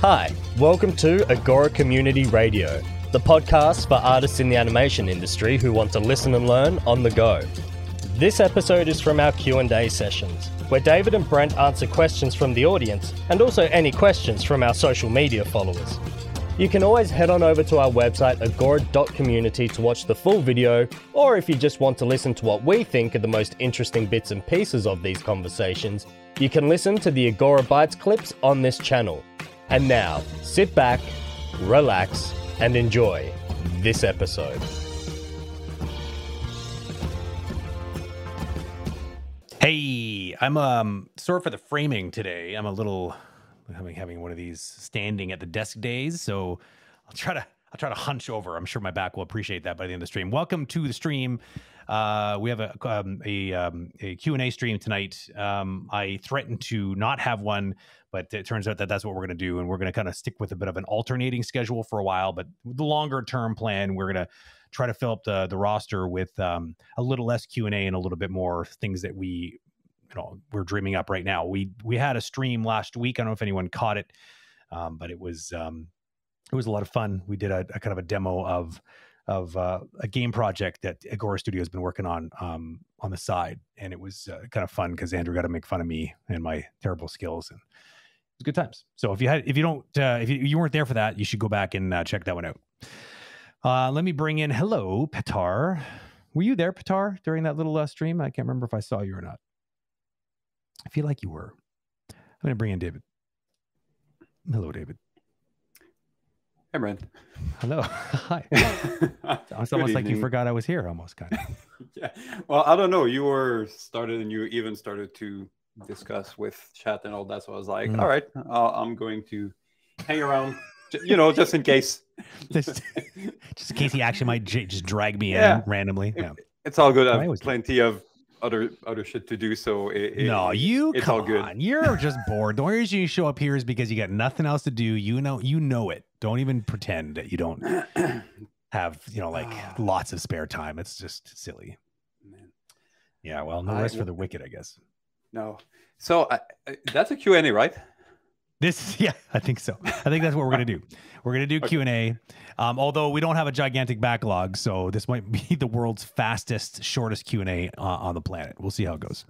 Hi, welcome to Agora Community Radio, the podcast for artists in the animation industry who want to listen and learn on the go. This episode is from our Q&A sessions, where David and Brent answer questions from the audience and also any questions from our social media followers. You can always head on over to our website agora.community to watch the full video, or if you just want to listen to what we think are the most interesting bits and pieces of these conversations, you can listen to the Agora Bites clips on this channel. And now, sit back, relax, and enjoy this episode. Hey, I'm um sorry for the framing today. I'm a little having having one of these standing at the desk days, so I'll try to I'll try to hunch over. I'm sure my back will appreciate that by the end of the stream. Welcome to the stream. Uh, we have a um, a, um, a Q&A stream tonight. Um, I threatened to not have one, but it turns out that that's what we're going to do, and we're going to kind of stick with a bit of an alternating schedule for a while. But the longer term plan, we're going to try to fill up the the roster with um, a little less Q and A little bit more things that we you know we're dreaming up right now. We we had a stream last week. I don't know if anyone caught it, um, but it was um, it was a lot of fun. We did a, a kind of a demo of of uh, a game project that Agora Studio has been working on um, on the side, and it was uh, kind of fun because Andrew got to make fun of me and my terrible skills, and was good times. So if you had if you don't uh, if you, you weren't there for that, you should go back and uh, check that one out. Uh, let me bring in hello Petar. Were you there, Petar, during that little uh, stream? I can't remember if I saw you or not. I feel like you were. I'm going to bring in David. Hello, David. Hey, Brent. Hello. Hi. it's almost like you forgot I was here, almost kind of. yeah. Well, I don't know. You were started and you even started to discuss with chat and all that. So I was like, mm. all right, I'm going to hang around, you know, just in case. just, just in case he actually might just drag me yeah. in randomly. Yeah. It's all good. I have plenty of other other shit to do. So it, no, you it's all good. On. You're just bored. The only reason you show up here is because you got nothing else to do. You know, you know it. Don't even pretend that you don't have you know like lots of spare time. It's just silly. Man. Yeah, well, no rest I, for the wicked, I guess. No, so uh, that's a Q and A, right? This, yeah, I think so. I think that's what we're gonna do. We're gonna do Q and A. Um, although we don't have a gigantic backlog, so this might be the world's fastest, shortest Q and A uh, on the planet. We'll see how it goes.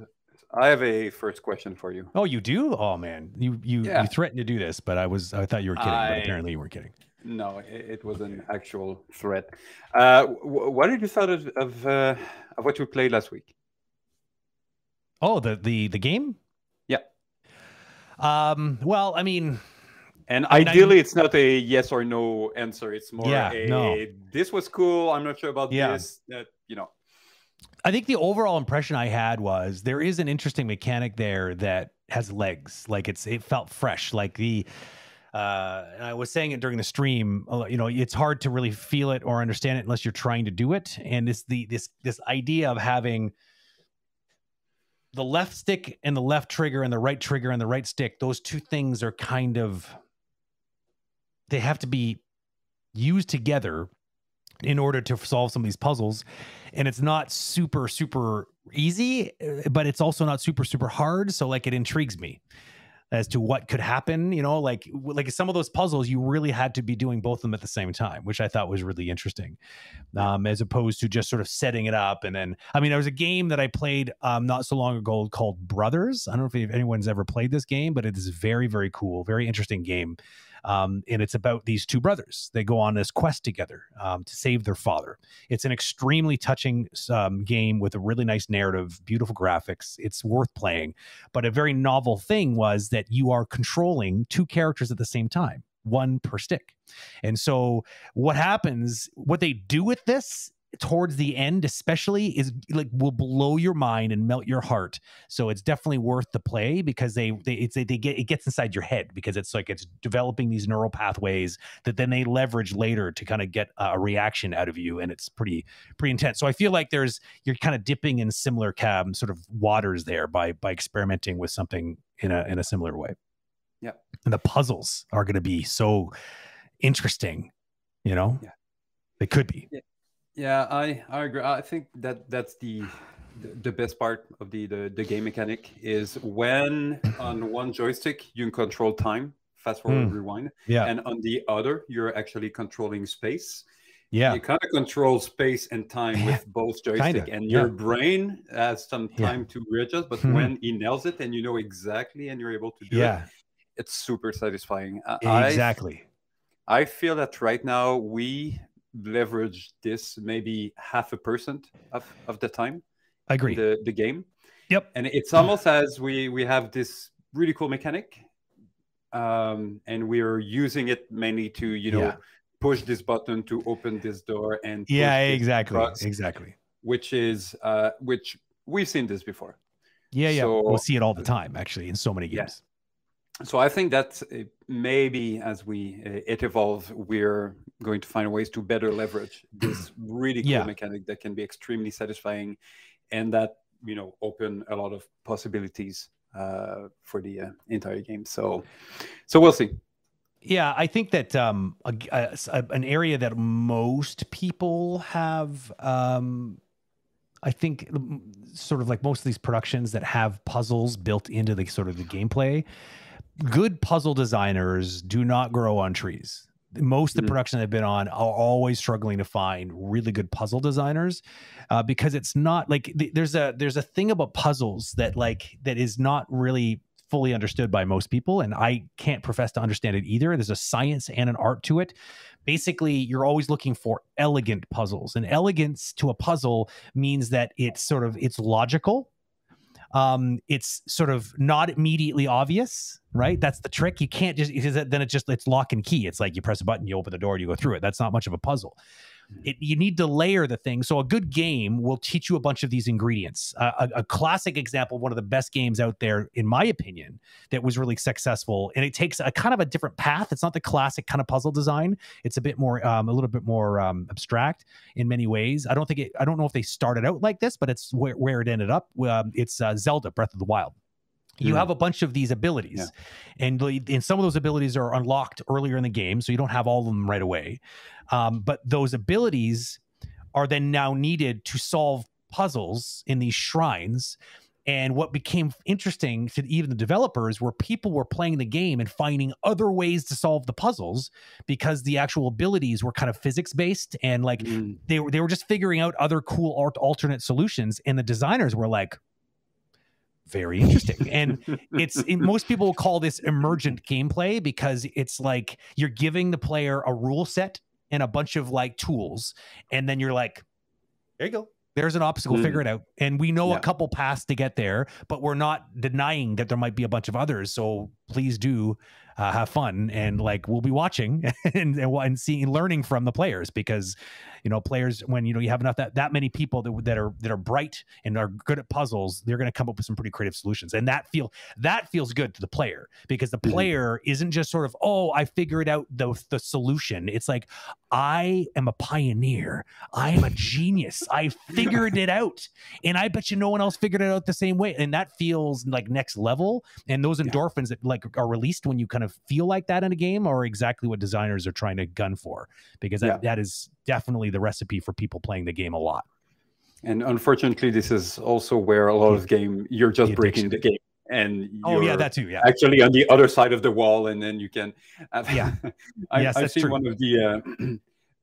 I have a first question for you. Oh, you do? Oh man, you you yeah. you threatened to do this, but I was I thought you were kidding, I, but apparently you weren't kidding. No, it, it was an actual threat. Uh, what did you thought of of, uh, of what you played last week? Oh, the the the game. Yeah. Um. Well, I mean, and ideally, I, it's not a yes or no answer. It's more yeah, a no. this was cool. I'm not sure about yeah. this. That you know. I think the overall impression I had was there is an interesting mechanic there that has legs. Like it's it felt fresh. Like the uh, I was saying it during the stream. Uh, you know, it's hard to really feel it or understand it unless you're trying to do it. And this the this this idea of having the left stick and the left trigger and the right trigger and the right stick, those two things are kind of they have to be used together in order to solve some of these puzzles. And it's not super super easy uh, but it's also not super super hard. So like it intrigues me as to what could happen you know like like some of those puzzles you really had to be doing both of them at the same time which i thought was really interesting um, as opposed to just sort of setting it up and then i mean there was a game that i played um, not so long ago called brothers. I don't know if anyone's ever played this game but it is very very cool very interesting game um, and it's about these two brothers. They go on this quest together um, to save their father. It's an extremely touching um, game with a really nice narrative, beautiful graphics. It's worth playing. But a very novel thing was that you are controlling two characters at the same time one per stick. And so what happens, what they do with this towards the end especially is like will blow your mind and melt your heart. So it's definitely worth the play because they they it's they get it gets inside your head because it's like it's developing these neural pathways that then they leverage later to kind of get a reaction out of you and it's pretty pretty intense. So i feel like there's you're kind of dipping in similar cab sort of waters there by by experimenting with something in a in a similar way. Yeah and the puzzles are going to be so interesting you know? Yeah. They could be. Yeah yeah, I I agree. I think that that's the the best part of the, the the game mechanic is when on one joystick you control time fast forward, Mm. rewind. Yeah. And on the other, you're actually controlling space. yeah. You kind of control space and time with both joystick, Kinda, and yeah. your brain has some Yeah. time to readjust. But Mhm. when he nails it, and you know exactly, and you're able to do it, it's super satisfying. I- I Exactly. I feel that right now we leverage this maybe half a percent of, of the time I agree. the, the game. Yep. And it's almost as we we have this really cool mechanic, um, and we're using it mainly to you know Yeah. push this button to open this door and yeah. Exactly. Exactly. which is uh, which we've seen this before. Yeah. Yeah. So- we'll see it all the time, actually, in so many games. So I think that uh, maybe as we uh, it evolves, we're going to find ways to better leverage this really cool Yeah. mechanic that can be extremely satisfying, and that you know open a lot of possibilities uh, for the uh, entire game. So, so we'll see. Yeah, I think that um, a, a- a- an area that most people have, um, I think, sort of like most of these productions that have puzzles built into the sort of the gameplay. Good puzzle designers do not grow on trees. Most of the Mhm. production I've been on are always struggling to find really good puzzle designers uh, because it's not like th- there's a there's a thing about puzzles that like that is not really fully understood by most people and i can't profess to understand it either there's a science and an art to it basically you're always looking for elegant puzzles and elegance to a puzzle means that it's sort of it's logical um it's sort of not immediately obvious right? That's the trick. You can't just because then it's just it's lock and key. It's like you press a button you open the door you go through it. That's not much of a puzzle it, you need to layer the thing. So a good game will teach you a bunch of these ingredients. Uh, a, a classic example, one of the best games out there, in my opinion, that was really successful, and it takes a kind of a different path. It's not the classic kind of puzzle design. It's a bit more, um, a little bit more um, abstract in many ways. I don't think it. I don't know if they started out like this, but it's where, where it ended up. Um, it's uh, Zelda: Breath of the Wild. You have a bunch of these abilities, and, and some of those abilities are unlocked earlier in the game, so you don't have all of them right away. Um, but those abilities are then now needed to solve puzzles in these shrines. And what became interesting to even the developers were people were playing the game and finding other ways to solve the puzzles because the actual abilities were kind of physics based and like Mm. they were they were just figuring out other cool art alternate solutions. And the designers were like, very interesting. And it's it, most people call this emergent gameplay because it's like you're giving the player a rule set and a bunch of like tools and then you're like there you go there's an obstacle Mm. figure it out and we know Yeah. a couple paths to get there but we're not denying that there might be a bunch of others so please do uh, have fun and like we'll be watching and and, and seeing learning from the players because you know players when you know you have enough that that many people that, that are that are bright and are good at puzzles they're going to come up with some pretty creative solutions. And that feel that feels good to the player because the Mhm. player isn't just sort of oh i figured out the the solution. It's like i am a pioneer. I am a genius. I figured it out. And i bet you no one else figured it out the same way. And that feels like next level. And those Yeah. endorphins that like are released when you kind of feel like that in a game are exactly what designers are trying to gun for because that, Yeah. that is definitely the recipe for people playing the game a lot And unfortunately, this is also where a lot of game you're just The breaking the game, and oh yeah that too yeah actually on the other side of the wall, and then you can. Yeah. I, Yes, I've seen true. one of the. Uh,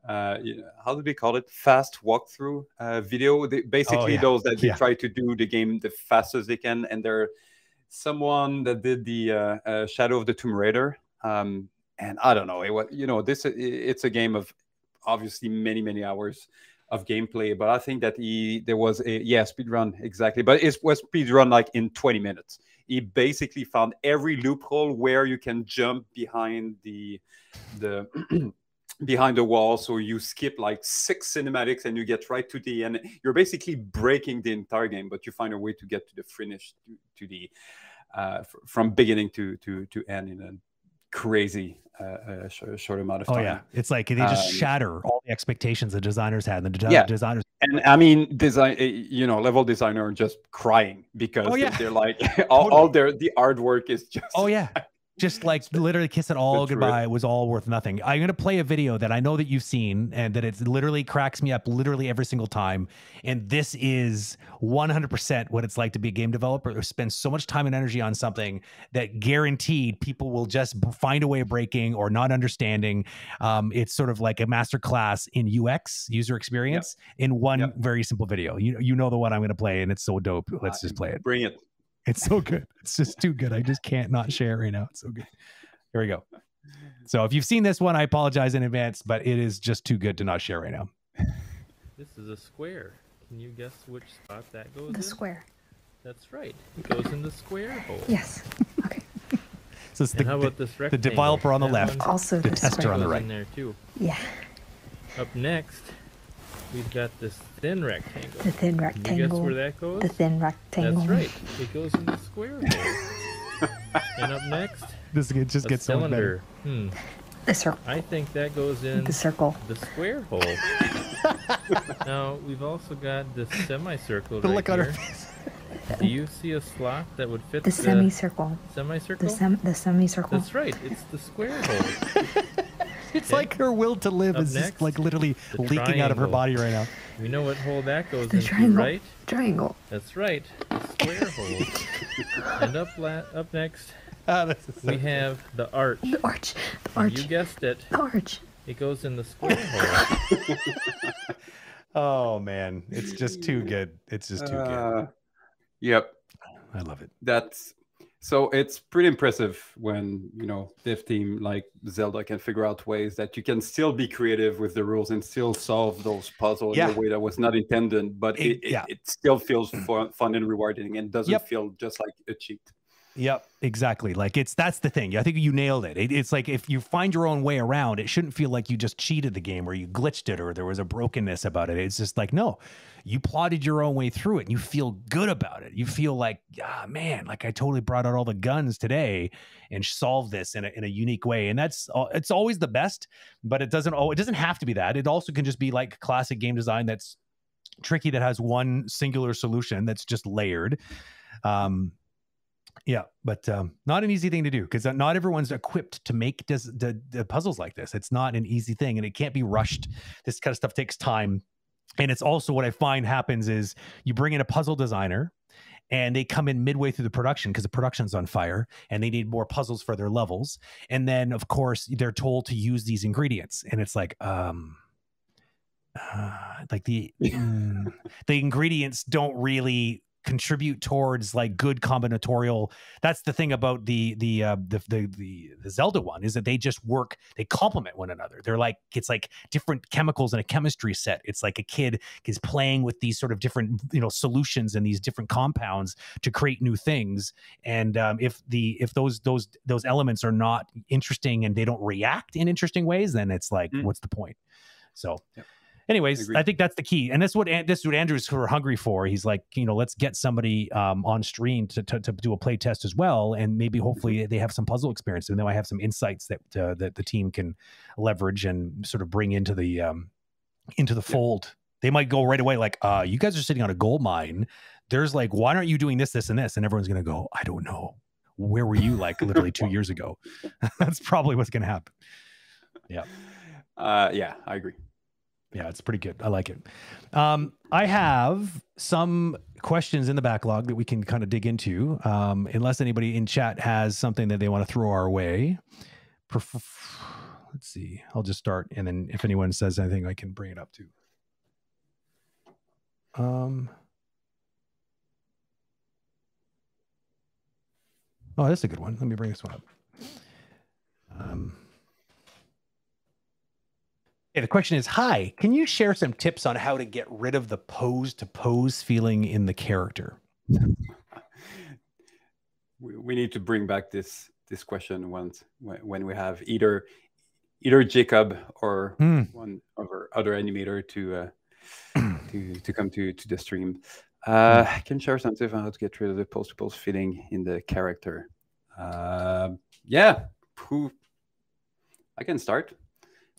uh, how do they call it? Fast walkthrough uh, video. They, basically, Oh, yeah. those that they Yeah. try to do the game the fastest they can, and they're someone that did the uh, uh, Shadow of the Tomb Raider. Um, and I don't know, it was you know this it- it's a game of obviously many many hours of gameplay, but I think that he there was a yeah speed run exactly, but it was speed run like in 20 minutes. He basically found every loophole where you can jump behind the the behind the wall so you skip like six cinematics and you get right to the end you're basically breaking the entire game but you find a way to get to the finish to, to the uh, from beginning to to to end in a crazy uh, uh, short, short amount of time. oh yeah it's like they just Um, shatter all the expectations the designers had and the Yeah. designers and I mean, design, uh, you know, level designer just crying because Oh, yeah. they're like, all, all their the artwork is just oh yeah just like literally kiss it all That's goodbye. It was all worth nothing. I'm gonna play a video that I know that you've seen and that it literally cracks me up literally every single time. And this is 100% what it's like to be a game developer who spends so much time and energy on something that guaranteed people will just find a way of breaking or not understanding. Um, it's sort of like a master class in UX user experience in one Yep. very simple video. You you know the one I'm gonna play, and it's so dope. Let's just play it. Bring it. It's so good. It's just too good. I just can't not share it right now. It's so good. Here we go. So if you've seen this one, I apologize in advance, but it is just too good to not share right now. This is a square. Can you guess which spot that goes The in? square. That's right. It goes in the square hole. Yes. Okay. So it's And the, how the, about this the developer on the That left. Also The the, tester on the right. in there too. Yeah. Up next, we've got this thin rectangle. The thin Can you rectangle. guess where that goes? The thin rectangle. That's right. It goes in the square hole. and up next, this just a gets so much better. cylinder. Hmm. The circle. I think that goes in The circle. the square hole. now we've also got this semicircle The right look on her here. Do you see a slot that would fit The semicircle. semicircle? The sem the semicircle. That's right. It's the square hole. It's Okay. like her will to live Up is just like literally the leaking out of her body right now. We know what hole that goes The into, triangle. right? Triangle. That's right. The square hole. And up la- up next, Ah, this is so we have the arch. The arch. The arch. You guessed it. the arch. It goes in the square hole. Oh man, it's just too good. It's just too good. Uh, yep. I love it. That's so it's pretty impressive when you know dev team like Zelda can figure out ways that you can still be creative with the rules and still solve those puzzles Yeah. in a way that was not intended, but It- it, yeah. it still feels fun, fun and rewarding and doesn't Yep. feel just like a cheat. Yep, exactly. Like it's that's the thing. I think you nailed it. it. It's like if you find your own way around, it shouldn't feel like you just cheated the game or you glitched it or there was a brokenness about it. It's just like no, you plotted your own way through it. And you feel good about it. You feel like ah man, like I totally brought out all the guns today and solved this in a, in a unique way. And that's it's always the best, but it doesn't. Oh, it doesn't have to be that. It also can just be like classic game design that's tricky that has one singular solution that's just layered. Um, yeah, but um, not an easy thing to do because not everyone's equipped to make des- the, the puzzles like this. It's not an easy thing, and it can't be rushed. This kind of stuff takes time, and it's also what I find happens is you bring in a puzzle designer, and they come in midway through the production because the production's on fire, and they need more puzzles for their levels, and then of course they're told to use these ingredients, and it's like um. Uh, like the mm, the ingredients don't really contribute towards like good combinatorial that's the thing about the the uh the, the the the zelda one is that they just work they complement one another they're like it's like different chemicals in a chemistry set it's like a kid is playing with these sort of different you know solutions and these different compounds to create new things and um, if the if those those those elements are not interesting and they don't react in interesting ways then it's like Mm. what's the point so Yep. Anyways Agreed. i think that's the key and that's what this is what andrew's hungry for. He's like you know let's get somebody um, on stream to, to, to do a play test as well and maybe hopefully they have some puzzle experience and then i have some insights that uh, that the team can leverage and sort of bring into the um, into the fold. They might go right away like uh you guys are sitting on a gold mine. There's like why aren't you doing this this and this? And everyone's gonna go i don't know. Where were you like literally two years ago? That's probably what's gonna happen. Yeah. Uh, yeah, I agree. Yeah it's pretty good. I like it. Um i have some questions in the backlog that we can kind of dig into um unless anybody in chat has something that they want to throw our way. Let's see. I'll just start and then if anyone says anything i can bring it up too. Um oh that's a good one. Let me bring this one up. Um Okay, the question is Hi, can you share some tips on how to get rid of the pose to pose feeling in the character? We, we need to bring back this this question once when, we have either either Jacob or Hmm. one of our other animator to uh, to to come to to the stream. Uh, I can share some tips on how to get rid of the pose to pose feeling in the character. Uh, yeah, who I can start.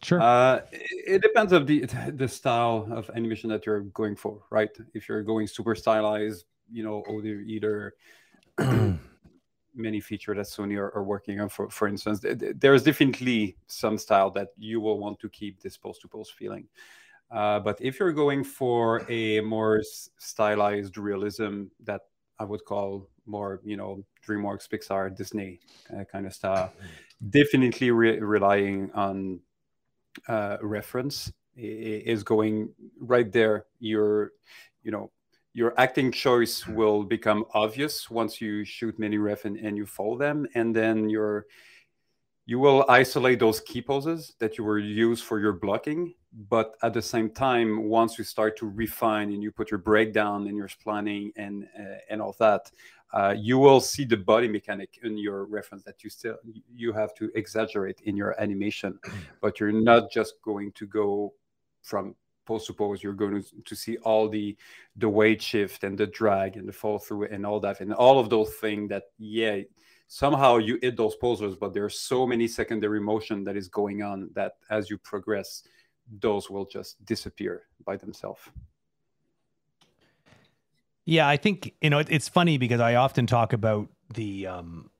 Sure. Uh, it, depends of the the style of animation that you're going for, right? If you're going super stylized, you know, or either either many feature that Sony are, are working on. For for instance, th- th- there is definitely some style that you will want to keep this pose to pose feeling. Uh, but if you're going for a more stylized realism that I would call more, you know, DreamWorks, Pixar, Disney uh, kind of style, definitely re- relying on uh, reference is going right there. Your, you know, your acting choice will become obvious once you shoot many ref and, and you follow them, and then your you will isolate those key poses that you were used for your blocking. But at the same time once you start to refine and you put your breakdown and your splitting and uh, and all that uh, you will see the body mechanic in your reference that you still you have to exaggerate in your animation but you're not just going to go from pose to pose you're going to, to see all the the weight shift and the drag and the fall through and all that and all of those things that yeah somehow you hit those poses but there's so many secondary motion that is going on that as you progress those will just disappear by themselves Yeah, I think you know it, it's funny because I often talk about the um,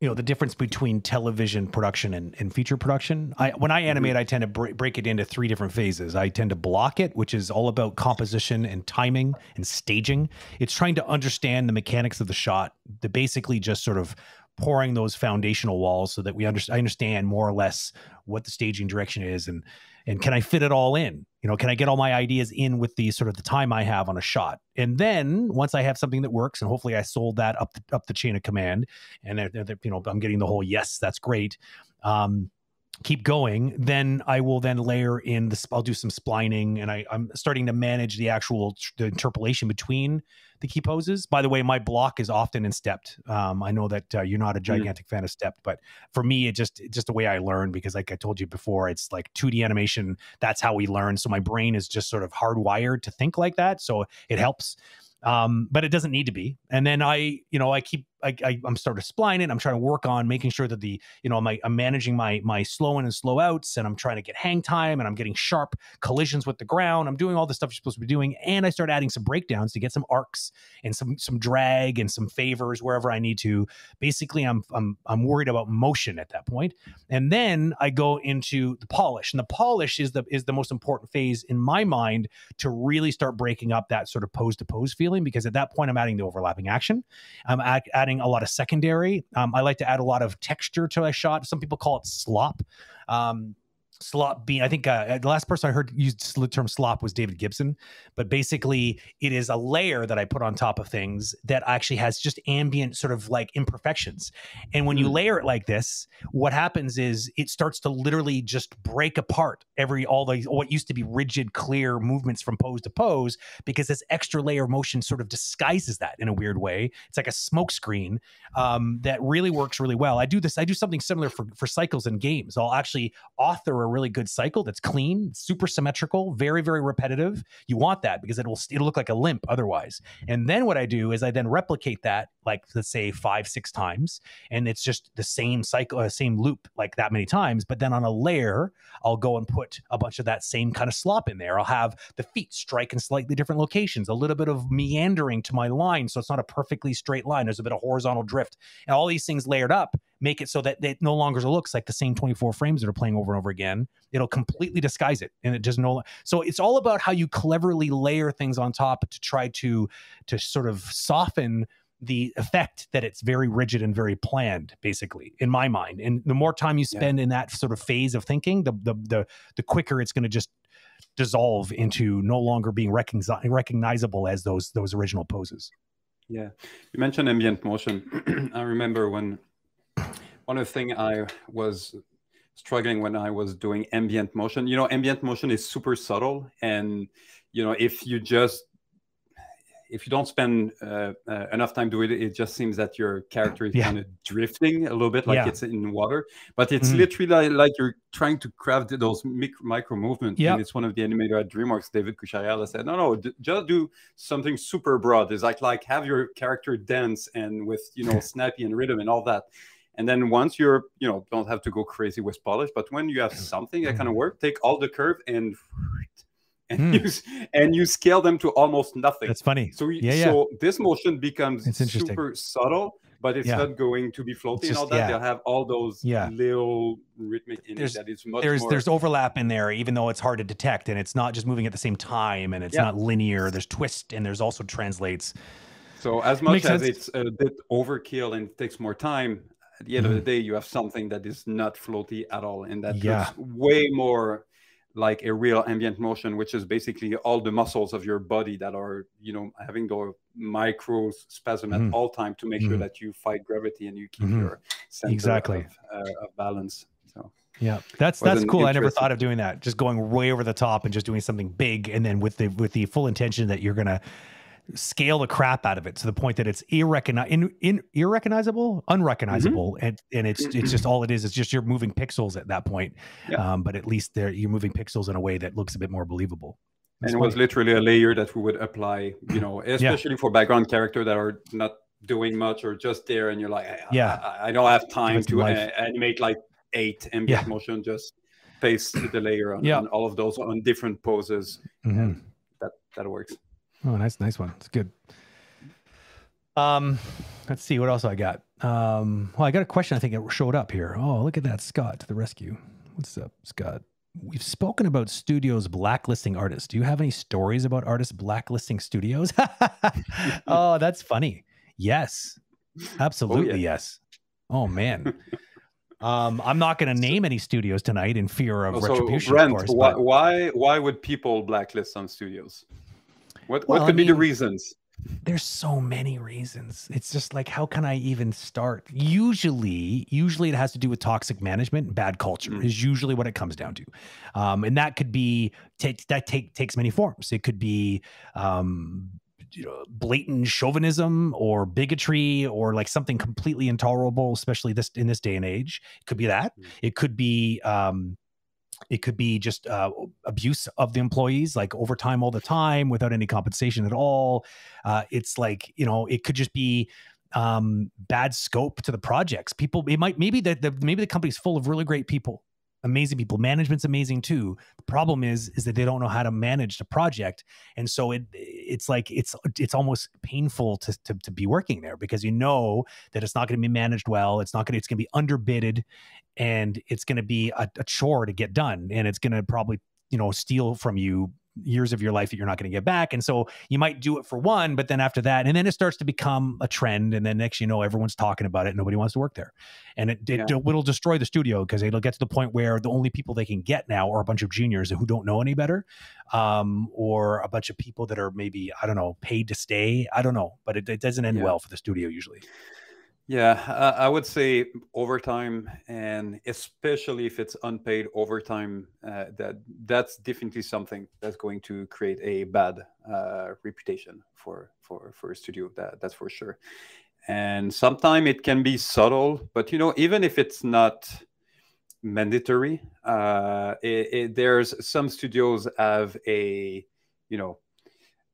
you know the difference between television production and, and feature production. I when I animate, I tend to br- break it into three different phases. I tend to block it, which is all about composition and timing and staging. It's trying to understand the mechanics of the shot, the basically just sort of pouring those foundational walls so that we under- I understand more or less what the staging direction is and and can I fit it all in? You know, can I get all my ideas in with the sort of the time I have on a shot? And then once I have something that works, and hopefully I sold that up the, up the chain of command, and they're- they're- you know I'm getting the whole yes, that's great. Um, keep going. Then I will then layer in the. I'll do some splining, and I, I'm starting to manage the actual the interpolation between the key poses. By the way, my block is often in stepped. Um, I know that uh, you're not a gigantic fan of stepped, but for me, it just it's just the way I learn because, like I told you before, it's like 2D animation. That's how we learn. So my brain is just sort of hardwired to think like that. So it helps. Um, but it doesn't need to be. And then I, you know, I keep I, I I'm starting to spline it. I'm trying to work on making sure that the, you know, my I'm managing my my slow in and slow outs, and I'm trying to get hang time, and I'm getting sharp collisions with the ground. I'm doing all the stuff you're supposed to be doing, and I start adding some breakdowns to get some arcs and some some drag and some favors wherever I need to. Basically, I'm I'm I'm worried about motion at that point, and then I go into the polish, and the polish is the is the most important phase in my mind to really start breaking up that sort of pose to pose feeling because at that point I'm adding the overlapping action. I'm add, adding a lot of secondary. Um, I like to add a lot of texture to a shot. Some people call it slop. Um, slop being i think uh, the last person i heard use the term slop was david gibson but basically it is a layer that i put on top of things that actually has just ambient sort of like imperfections. And when you Mm. layer it like this what happens is it starts to literally just break apart every all the what used to be rigid clear movements from pose to pose because this extra layer of motion sort of disguises that in a weird way. It's like a smoke screen um, that really works really well. I do this i do something similar for for cycles and games. I'll actually author a really good cycle that's clean, super symmetrical, very very repetitive. You want that because it'll it'll look like a limp otherwise. And then what I do is I then replicate that like let's say 5 6 times and it's just the same cycle uh, same loop like that many times, but then on a layer I'll go and put a bunch of that same kind of slop in there. I'll have the feet strike in slightly different locations, a little bit of meandering to my line so it's not a perfectly straight line. There's a bit of horizontal drift. And all these things layered up make it so that it no longer looks like the same 24 frames that are playing over and over again. It'll completely disguise it, and it just no. So it's all about how you cleverly layer things on top to try to to sort of soften the effect that it's very rigid and very planned, basically, in my mind. And the more time you Yeah. spend in that sort of phase of thinking, the the the, the quicker it's going to just dissolve into no longer being recogni- recognizable as those those original poses. Yeah, you mentioned ambient motion. I remember when one of the things I was struggling when I was doing ambient motion. You know, ambient motion is super subtle, and you know, if you just if you don't spend uh, uh, enough time doing it, it just seems that your character is Yeah. kind of drifting a little bit, like Yeah. it's in water. But it's Mhm. literally like, like you're trying to craft those mic- micro movements. Yep. And it's one of the animator at DreamWorks, David Kushayala, said, "No, no, d- just do something super broad. It's like like have your character dance and with you know snappy and rhythm and all that." And then once you're, you know, don't have to go crazy with polish, but when you have something that kind of work, take all the curve and and Hmm. use and you scale them to almost nothing. That's funny. So, you- yeah, yeah. so this motion becomes It's interesting. super subtle, but it's Yeah. not going to be floating just- all that. yeah. They'll have all those Yeah. little rhythmic in There's- it that is much there's more. there's overlap in there even though it's hard to detect and it's not just moving at the same time and it's not linear there's twist and there's also translates So as much as sense. it's a bit overkill and takes more time, at the end of the day, you have something that is not floaty at all, and that Mm-hmm. Yeah. looks way more like a real ambient motion, which is basically all the muscles of your body that are, you know, having the micro spasm at all time to make sure Mhm. that you fight gravity and you keep Mhm. your Exactly. of, uh, of balance. So yeah that's that's cool i never thought of doing that just going way over the top and just doing something big and then with the with the full intention that you're gonna scale the crap out of it to the point that it's irrecogni- in, in, irrecognizable unrecognizable Mm-hmm. and, and it's it's just all it is it's just you're moving pixels at that point Yeah. um, but at least there you're moving pixels in a way that looks a bit more believable and It's it was literally a layer that we would apply, you know, especially for background character that are not doing much or just there, and you're like, I, Yeah. I, I don't have time to a- animate like eight ambient Yeah. motion. Just paste the layer on, Yeah. on all of those on different poses. Mhm. That that works. Oh, nice, nice one. It's good. Um, let's see what else I got. Um, well, I got a question. I think it showed up here. Oh, look at that, Scott to the rescue. What's up, Scott? We've spoken about studios blacklisting artists. Do you have any stories about artists blacklisting studios? oh, that's funny. Yes, absolutely. Yes. Oh man. Um, I'm not going to name any studios tonight in fear of Also, retribution. Brent, of course, why, but- why why would people blacklist some studios? What Well, what I could be the mean- reasons? there's so many reasons it's just like how can i even start usually usually it has to do with toxic management and bad culture Mm. is usually what it comes down to um, and that could be take that take takes many forms it could be um, you know, blatant chauvinism or bigotry or like something completely intolerable especially this in this day and age it could be that Mm. it could be um, it could be just uh, abuse of the employees like overtime all the time without any compensation at all. Uh, it's like you know it could just be um, bad scope to the projects. People it might maybe that the maybe the company's full of really great people amazing people. Management's amazing too. The problem is is that they don't know how to manage the project. And so it it's like it's it's almost painful to to, to be working there because you know that it's not going to be managed well. It's not going to it's going to be underbidded and it's going to be a, a chore to get done. And it's going to probably you know steal from you years of your life that you're not going to get back and so you might do it for one but then after that and then it starts to become a trend and then next you know everyone's talking about it nobody wants to work there and it, it Yeah. will destroy the studio because it'll get to the point where the only people they can get now are a bunch of juniors who don't know any better um, or a bunch of people that are maybe i don't know paid to stay i don't know but it, it doesn't end Yeah. well for the studio usually Yeah, I would say overtime, and especially if it's unpaid overtime, uh, that that's definitely something that's going to create a bad uh, reputation for for for a studio. That that's for sure. And sometimes it can be subtle, but you know, even if it's not mandatory, uh, it, it, there's some studios have a you know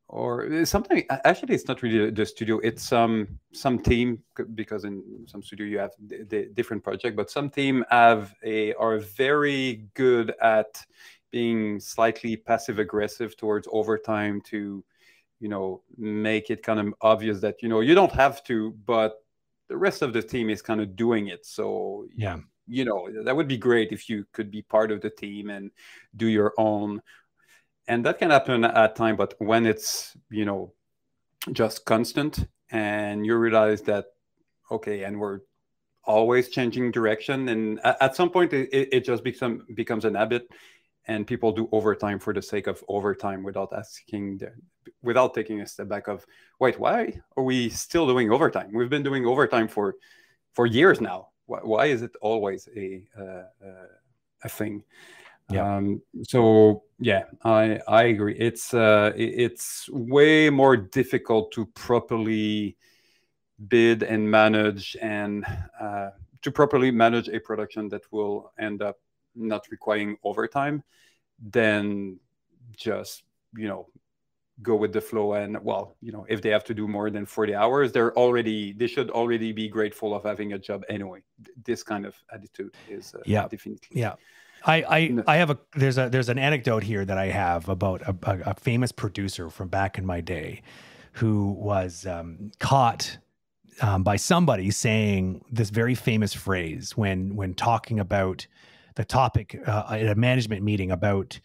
or something actually it's not really the studio it's um some team because in some studio you have the, the different project but some team have a are very good at being slightly passive aggressive towards overtime to you know make it kind of obvious that you know you don't have to but the rest of the team is kind of doing it. So yeah. you know that would be great if you could be part of the team and do your own and that can happen at time but when it's you know just constant and you realize that okay and we're always changing direction and at, some point it, it just become, becomes an habit and people do overtime for the sake of overtime without asking the, without taking a step back of wait why are we still doing overtime? We've been doing overtime for for years now. Why, why is it always a uh, uh, a thing Yeah. um so yeah i i agree it's uh it's way more difficult to properly bid and manage and uh, to properly manage a production that will end up not requiring overtime than just you know go with the flow and well you know if they have to do more than 40 hours they're already they should already be grateful of having a job anyway this kind of attitude is uh, Yeah. definitely Yeah. I, I, No. I have a there's a there's an anecdote here that I have about a, a, a famous producer from back in my day who was um, caught um, by somebody saying this very famous phrase when when talking about the topic uh, at a management meeting about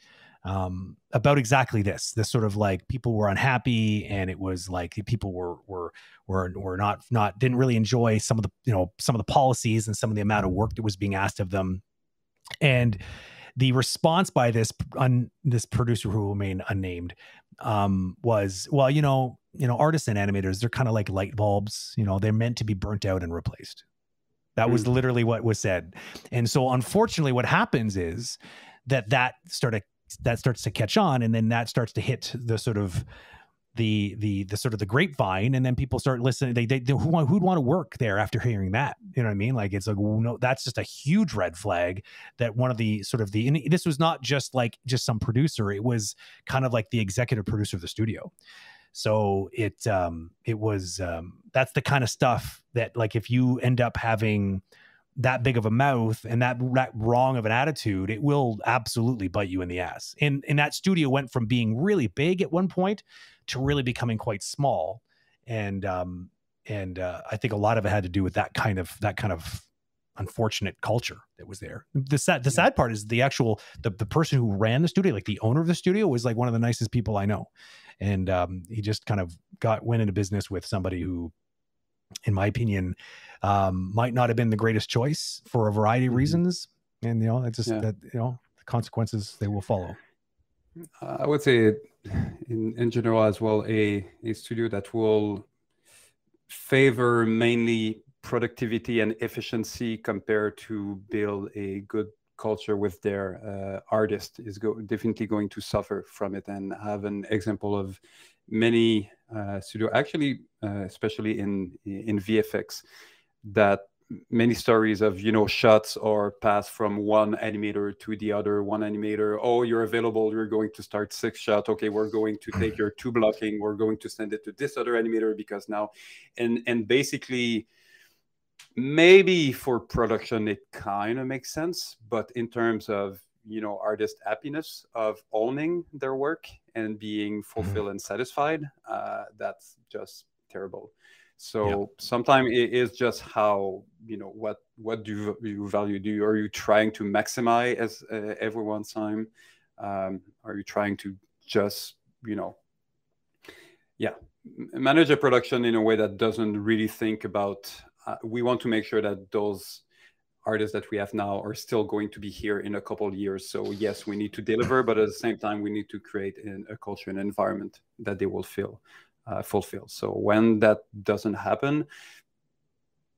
um, about exactly this this sort of like people were unhappy and it was like people were were were were not not didn't really enjoy some of the you know some of the policies and some of the amount of work that was being asked of them. And the response by this un, this producer who will remain unnamed um, was well you know you know artists and animators they're kind of like light bulbs you know they're meant to be burnt out and replaced. That was Mm. literally what was said. And so unfortunately what happens is that that started that starts to catch on and then that starts to hit the sort of the the the sort of the grapevine and then people start listening. They, they, they who who'd want to work there after hearing that? You know what i mean? Like it's like no that's just a huge red flag that one of the sort of the and this was not just like just some producer it was kind of like the executive producer of the studio. So it um it was um that's the kind of stuff that like if you end up having that big of a mouth and that, that wrong of an attitude, it will absolutely bite you in the ass. And and that studio went from being really big at one point to really becoming quite small. And um and uh, I think a lot of it had to do with that kind of that kind of unfortunate culture that was there. The sad the sad part is the actual the the person who ran the studio, like the owner of the studio, was like one of the nicest people I know. And um, he just kind of got went into business with somebody who, in my opinion, um, might not have been the greatest choice for a variety of Mhm. reasons. And you know, it's just Yeah. that you know the consequences they will follow. I would say, in, in general as well, a, a studio that will favor mainly productivity and efficiency compared to build a good culture with their uh, artist is go- definitely going to suffer from it and have an example of many uh, studio actually uh, especially in in VFX that many stories of you know shots are passed from one animator to the other one animator oh you're available you're going to start six shot okay we're going to take your two blocking we're going to send it to this other animator because now and and basically maybe for production it kind of makes sense but in terms of you know artist happiness of owning their work and being fulfilled and satisfied uh, that's just terrible. So Yeah. sometimes it is just how you know what what do you, value? Do you, are you trying to maximize as uh, everyone's time? Um, are you trying to just you know yeah manage a production in a way that doesn't really think about uh, we want to make sure that those artists that we have now are still going to be here in a couple of years. So yes we need to deliver but at the same time we need to create an, a culture and environment that they will feel uh, fulfill so when that doesn't happen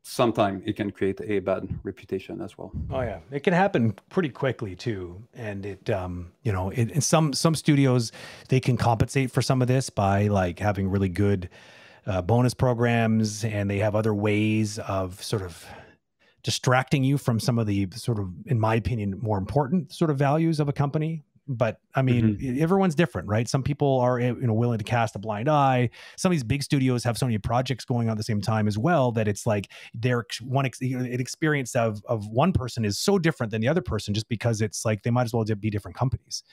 sometimes it can create a bad reputation as well. Oh yeah, it can happen pretty quickly too, and it um you know it, in some some studios they can compensate for some of this by like having really good uh, bonus programs, and they have other ways of sort of distracting you from some of the sort of, in my opinion, more important sort of values of a company. But I mean, everyone's different, right? Some people are eh, you know willing to cast a blind eye. Some of these big studios have so many projects going on at the same time as well that it's like their one ex- an experience of of one person is so different than the other person just because it's like they might as well be different companies.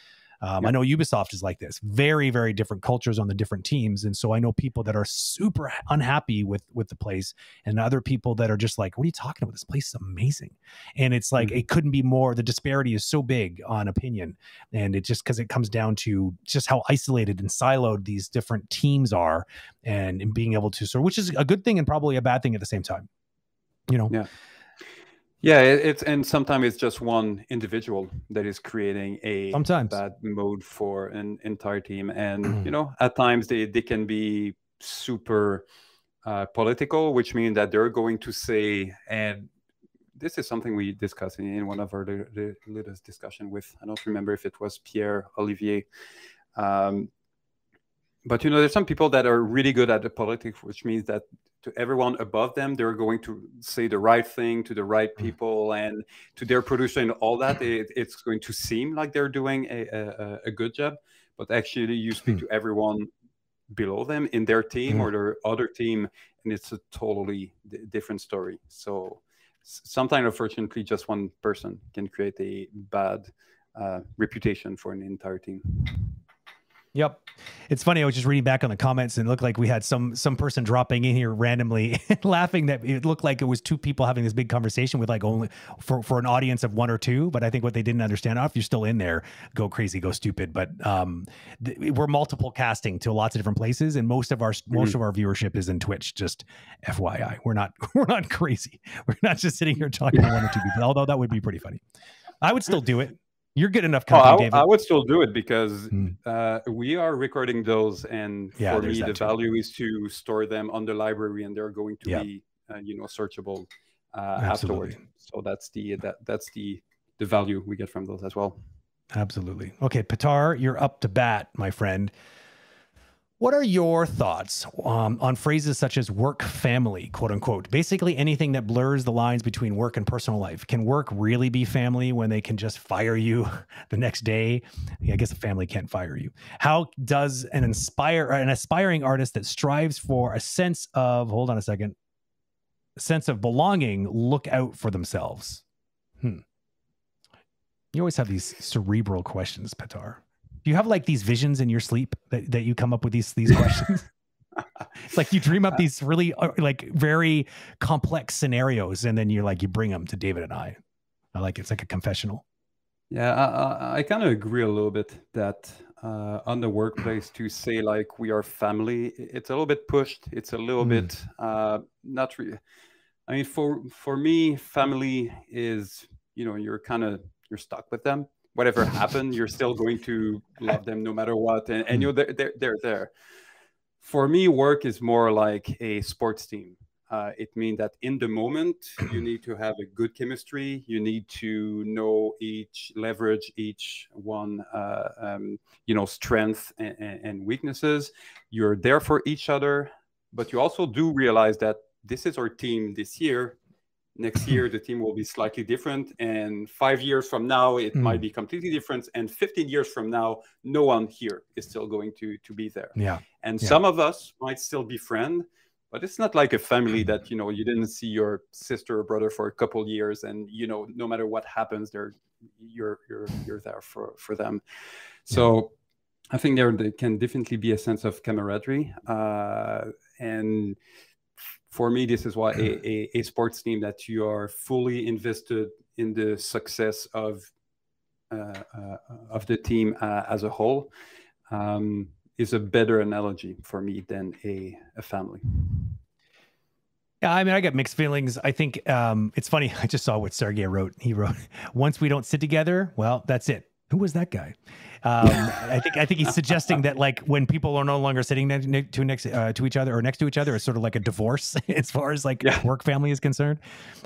Um, I know Ubisoft is like this, very very different cultures on the different teams, and so I know people that are super unhappy with with the place, and other people that are just like, "What are you talking about? This place is amazing," and it's like it couldn't be more. The disparity is so big on opinion, and it just because it comes down to just how isolated and siloed these different teams are, and, and being able to sort, which is a good thing and probably a bad thing at the same time. You know, Yeah. Yeah, it, it's and sometimes it's just one individual that is creating a Sometimes. bad mode for an entire team, and you know at times they they can be super uh, political, which means that they're going to say, and this is something we discussed in, in one of our latest discussion with I don't remember if it was Pierre Olivier. Um, but you know, there's some people that are really good at the politics, which means that to everyone above them, they're going to say the right thing to the right mm. people and to their producer and all that. It, it's going to seem like they're doing a, a, a good job, but actually, you speak hmm. to everyone below them in their team hmm. or their other team, and it's a totally d- different story. So sometimes, unfortunately, just one person can create a bad uh, reputation for an entire team. Yep. It's funny. I was just reading back on the comments and it looked like we had some some person dropping in here randomly laughing that it looked like it was two people having this big conversation with like only for, for an audience of one or two. But I think what they didn't understand, oh, if you're still in there, go crazy, go stupid. But um, we're multiple casting to lots of different places, and most of our most of our viewership is in Twitch. Just FYI, we're not we're not crazy. We're not just sitting here talking to one or two people. Although that would be pretty funny. I would still do it. You're good enough Oh, I, David. I would still do it because Mm. uh, we are recording those, and Yeah, for me, the too. value is to store them on the library, and they're going to Yeah. be, uh, you know, searchable uh, Absolutely. afterward. So that's the that that's the the value we get from those as well. Absolutely. Okay, Petar, you're up to bat, my friend. What are your thoughts um, on phrases such as work family, quote unquote? Basically, anything that blurs the lines between work and personal life. Can work really be family when they can just fire you the next day? Yeah, I guess a family can't fire you. How does an inspire an aspiring artist that strives for a sense of hold on a second, a sense of belonging look out for themselves? Hmm. You always have these cerebral questions, Petar. Do you have like these visions in your sleep that, that you come up with these these questions? it's like you dream up these really uh, like very complex scenarios, and then you're like you bring them to David and I. I like it's like a confessional. Yeah, I, I, I kind of agree a little bit that uh, on the workplace to say like we are family, it's a little bit pushed. It's a little Mm. bit uh, not really. I mean, for for me, family is you know you're kind of you're stuck with them. Whatever happened, you're still going to love them no matter what, and, and you're they're, they're they're there. For me, work is more like a sports team. Uh, it means that in the moment, you need to have a good chemistry. You need to know each, leverage each one, uh, um, you know, strength and, and weaknesses. You're there for each other, but you also do realize that this is our team this year. Next year, the team will be slightly different, and five years from now, it Mm. might be completely different. And 15 years from now, no one here is still going to to be there Yeah. and Yeah. some of us might still be friends but it's not like a family that you know you didn't see your sister or brother for a couple years and you know no matter what happens they're you're you're you're there for for them so i think there, there can definitely be a sense of camaraderie uh, and for me this is why a, a, a sports team that you are fully invested in the success of uh, uh, of the team uh, as a whole um, is a better analogy for me than a, a family. Yeah, I mean, I got mixed feelings. I think um, it's funny. I just saw what Sergey wrote. He wrote, "Once we don't sit together, well, that's it." Who was that guy? Um, I think I think he's suggesting that like when people are no longer sitting next to next uh, to each other or next to each other, it's sort of like a divorce as far as like Yeah. work family is concerned.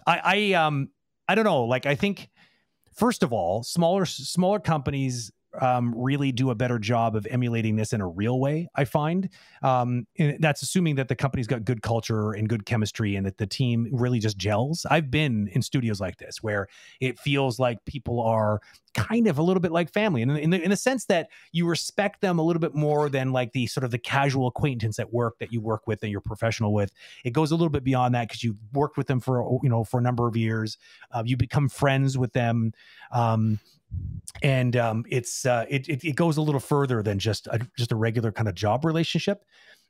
I, I um I don't know. Like I think first of all, smaller smaller companies um, really do a better job of emulating this in a real way. I find um, that's assuming that the company's got good culture and good chemistry and that the team really just gels. I've been in studios like this where it feels like people are kind of a little bit like family, and in the, in the sense that you respect them a little bit more than like the sort of the casual acquaintance at work that you work with and you're professional with. It goes a little bit beyond that because you've worked with them for you know for a number of years. Uh, you become friends with them. Um, and um, it's uh, it, it it goes a little further than just a, just a regular kind of job relationship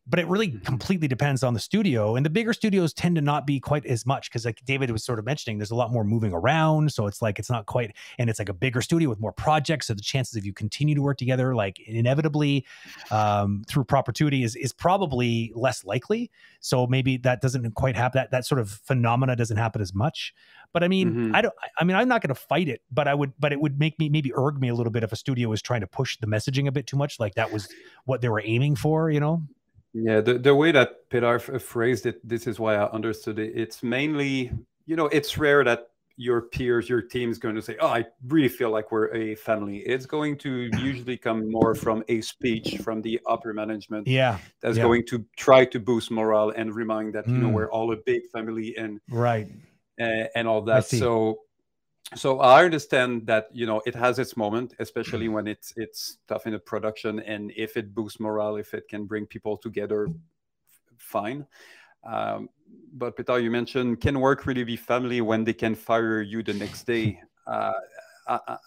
but it really Mhm. completely depends on the studio and the bigger studios tend to not be quite as much because like david was sort of mentioning there's a lot more moving around so it's like it's not quite and it's like a bigger studio with more projects so the chances of you continue to work together like inevitably um, through perpetuity is is probably less likely so maybe that doesn't quite have that that sort of phenomena doesn't happen as much but i mean Mhm. i don't I- mean i'm not going to fight it but i would but it would make me maybe irk me a little bit if a studio was trying to push the messaging a bit too much like that was what they were aiming for you know Yeah, the, the way that Pilar phrased it, this is why I understood it. It's mainly, you know, it's rare that your peers, your team is going to say, Oh, I really feel like we're a family. It's going to usually come more from a speech from the upper management yeah that's yeah. going to try to boost morale and remind that, you know, Mm. we're all a big family and right uh, and all that. So, so I understand that you know it has its moment, especially when it's it's tough in the production, and if it boosts morale, if it can bring people together, fine. Um, but Peter, you mentioned can work really be family when they can fire you the next day? Uh, I- I-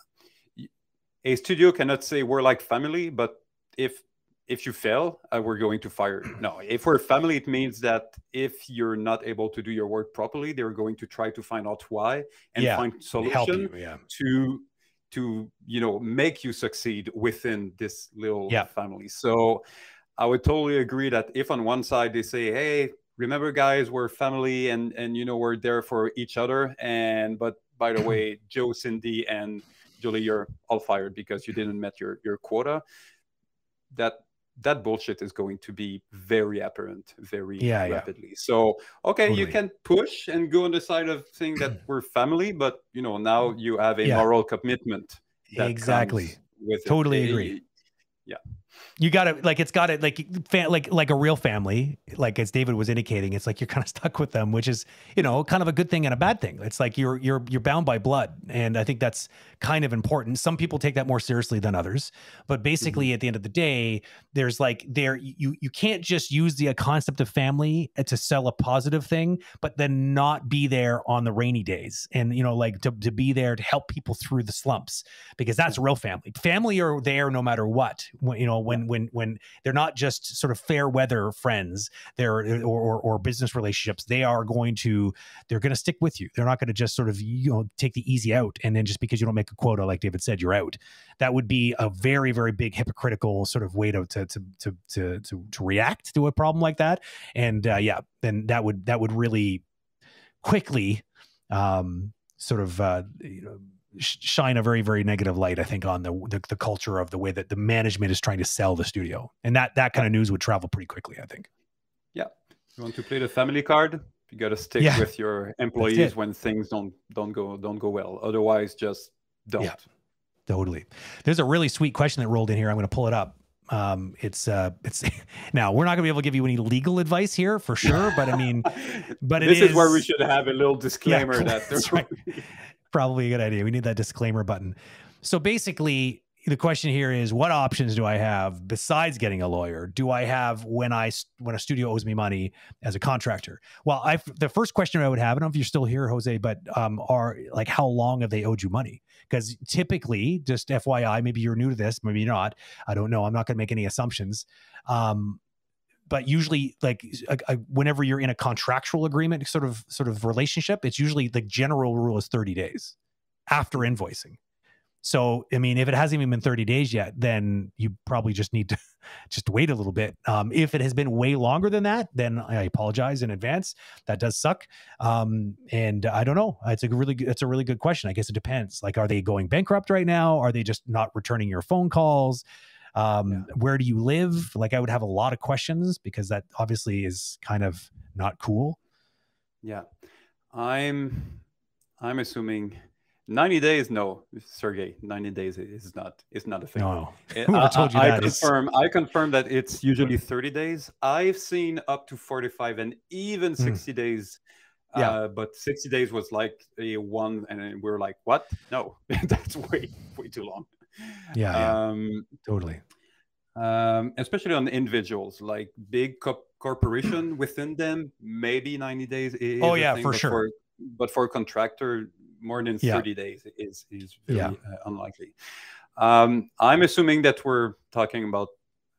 a studio cannot say we're like family, but if if you fail, uh, we're going to fire. you. No, if we're a family, it means that if you're not able to do your work properly, they're going to try to find out why and Yeah, find solution you. Yeah. to to you know make you succeed within this little Yeah. family. So I would totally agree that if on one side they say, "Hey, remember guys, we're family and and you know we're there for each other," and but by the way, Joe, Cindy, and Julie, you're all fired because you didn't met your your quota. That that bullshit is going to be very apparent very Yeah, yeah. rapidly. So okay, you can push and go on the side of saying that we're family, but you know now you have a Yeah. moral commitment. that Exactly. With. Totally Eh, agree. Yeah. You got to like it's got to like fa- like like a real family like as david was indicating it's like you're kind of stuck with them which is you know kind of a good thing and a bad thing it's like you're you're you're bound by blood and i think that's kind of important some people take that more seriously than others but basically mm-hmm. at the end of the day there's like there you you can't just use the uh, concept of family uh, to sell a positive thing but then not be there on the rainy days and you know like to, to be there to help people through the slumps because that's mm-hmm. real family. Family are there no matter what. When, you know, when when when they're not just sort of fair weather friends, they're or, or or business relationships. They are going to they're going to stick with you. They're not going to just sort of you know take the easy out and then just because you don't make a quota, like David said, you're out. That would be a very very big hypocritical sort of way to to to to to to, to react to a problem like that. And uh, yeah, then that would that would really quickly um, sort of uh, you know shine a very very negative light i think on the, the the culture of the way that the management is trying to sell the studio and that that kind of news would travel pretty quickly i think yeah You want to play the family card? You got to stick Yeah. with your employees when things don't don't go don't go well. Otherwise, just don't. Yeah. totally there's a really sweet question that rolled in here i'm going to pull it up um it's uh it's now we're not going to be able to give you any legal advice here for sure but i mean but it this is, where we should have a little disclaimer that that's right. Probably a good idea. We need that disclaimer button. So basically, the question here is what options do I have besides getting a lawyer? Do I have when I when a studio owes me money as a contractor? Well, I the first question I would have, I don't know if you're still here, Jose, but um, are like how long have they owed you money? Because typically, just FYI, maybe you're new to this, maybe you're not. I don't know. I'm not going to make any assumptions. Um, but usually like a, a- whenever you're in a contractual agreement sort of sort of relationship it's usually the general rule is 30 days after invoicing. So i mean if it hasn't even been 30 days yet then you probably just need to just wait a little bit. Um, if it has been way longer than that then i apologize in advance. That does suck. Um, and i don't know. It's a really it's a really good question. I guess it depends. Like are they going bankrupt right now? Are they just not returning your phone calls um, where do you live like i would have a lot of questions because that obviously is kind of not cool Yeah, I'm I'm assuming 90 days. No, Sergey, 90 days is not is not a thing. no Eh, I, told you I- I that is- confirm. I confirm that it's usually 30 days. I've seen up to 45 and even 60 days. Hmm. Yeah. Uh, but 60 days was like a one, and we're like, what? No, that's way way too long. Yeah, yeah Um, totally um, especially on individuals like big co- corporation within them maybe 90 days is Oh, yeah, thing, for but sure. but for a contractor more than Yeah. 30 days is is very Yeah. uh, unlikely um, i'm assuming that we're talking about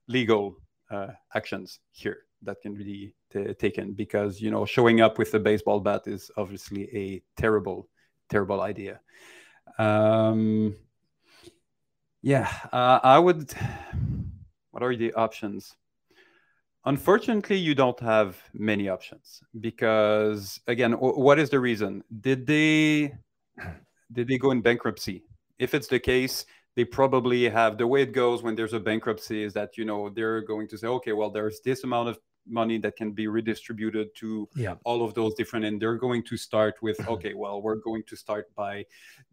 legal uh, actions here that can be t- taken because you know showing up with a baseball bat is obviously a terrible terrible idea um, yeah uh, i would what are the options? Unfortunately you don't have many options because again what is the reason? Did they did they go in bankruptcy? If it's the case they probably have the way it goes when there's a bankruptcy is that you know they're going to say okay well there's this amount of money that can be redistributed to Yeah. all of those different and they're going to start with okay well we're going to start by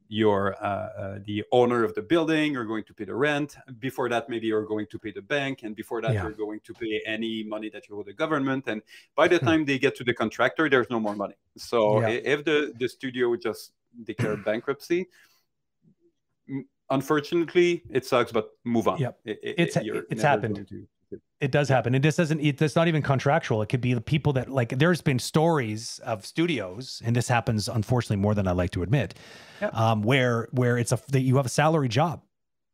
your uh, uh, the owner of the building you're going to pay the rent before that maybe you're going to pay the bank and before that Yeah. you're going to pay any money that you owe the government and by the time they get to the contractor there's no more money so Yeah. if the the studio just declared bankruptcy unfortunately it sucks but move on Yep. I- I- It's- it's happened. going it does happen. And this doesn't it, it's not even contractual. It could be the people that like there's been stories of studios and this happens unfortunately more than i like to admit um, where where it's a that you have a salary job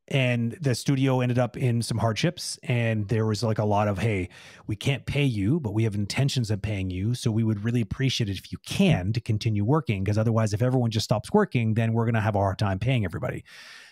and the studio ended up in some hardships and there was like a lot of hey we can't pay you but we have intentions of paying you so we would really appreciate it if you can to continue working because otherwise if everyone just stops working then we're going to have a hard time paying everybody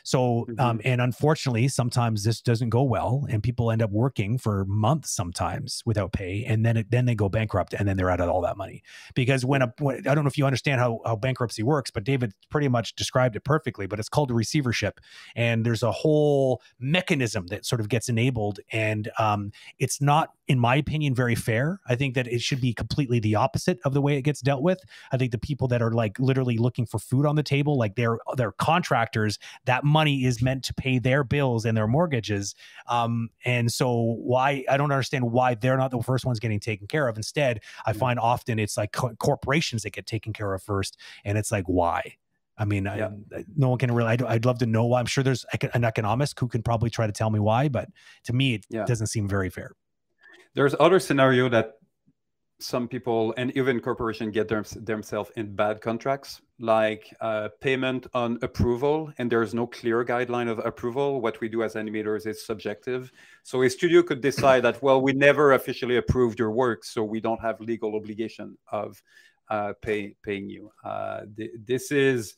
so, um, and unfortunately, sometimes this doesn't go well, and people end up working for months sometimes without pay, and then it, then they go bankrupt, and then they're out of all that money. Because when a when, I don't know if you understand how how bankruptcy works, but David pretty much described it perfectly. But it's called a receivership, and there's a whole mechanism that sort of gets enabled, and um, it's not, in my opinion, very fair. I think that it should be completely the opposite of the way it gets dealt with. I think the people that are like literally looking for food on the table, like they're they're contractors, that money is meant to pay their bills and their mortgages. Um, and so why I don't understand why they're not the first ones getting taken care of. Instead, I Mm. find often it's like co- corporations that get taken care of first, and it's like why. I mean, Yeah. I, no one can really. I'd, I'd love to know why. I'm sure there's an economist who can probably try to tell me why, but to me, it Yeah. doesn't seem very fair. There's other scenario that some people and even corporation get them, themselves in bad contracts, like uh, payment on approval, and there's no clear guideline of approval. What we do as animators is subjective. So a studio could decide that, well, we never officially approved your work, so we don't have legal obligation of uh, pay, paying you. Uh, th- this is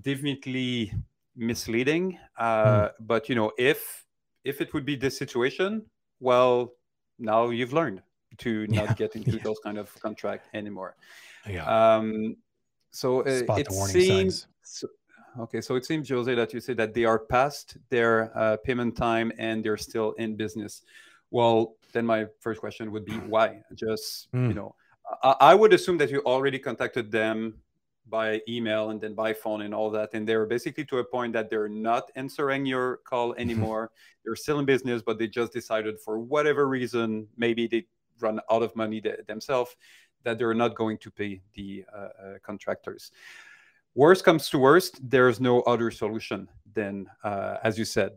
definitely misleading. Uh, But you know, if if it would be this situation, well, now you've learned to not Yeah, get into yeah. those kind of contract anymore. Yeah. Um, so uh, Spot it seems signs. okay. So it seems, Jose, that you say that they are past their uh, payment time and they're still in business. Well, then my first question would be why? Just you Mm. know, I, I would assume that you already contacted them by email and then by phone and all that, and they're basically to a point that they're not answering your call anymore. they're still in business, but they just decided for whatever reason, maybe they run out of money th- themselves, that they're not going to pay the uh, uh, contractors. Worst comes to worst, there's no other solution than, uh, as you said,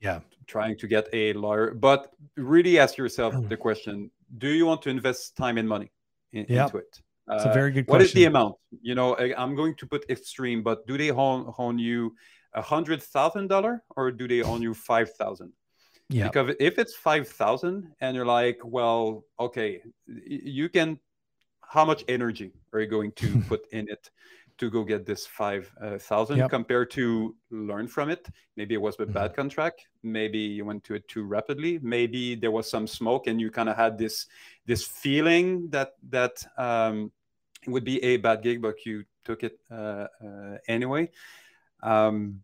Yeah. trying to get a lawyer. But really ask yourself Mm. the question: Do you want to invest time and money in, Yep. into it? It's a Uh, very good question. what is the amount? You know, I, I'm going to put extreme, but do they own, own you a hundred thousand dollar or do they own you five thousand? Yeah. Because if it's five thousand and you're like, well, okay, you can. How much energy are you going to put in it to go get this five uh, Yep. compared to learn from it? Maybe it was a Mhm. bad contract. Maybe you went to it too rapidly. Maybe there was some smoke and you kind of had this this feeling that that um, it would be a bad gig, but you took it uh, uh, anyway. Um,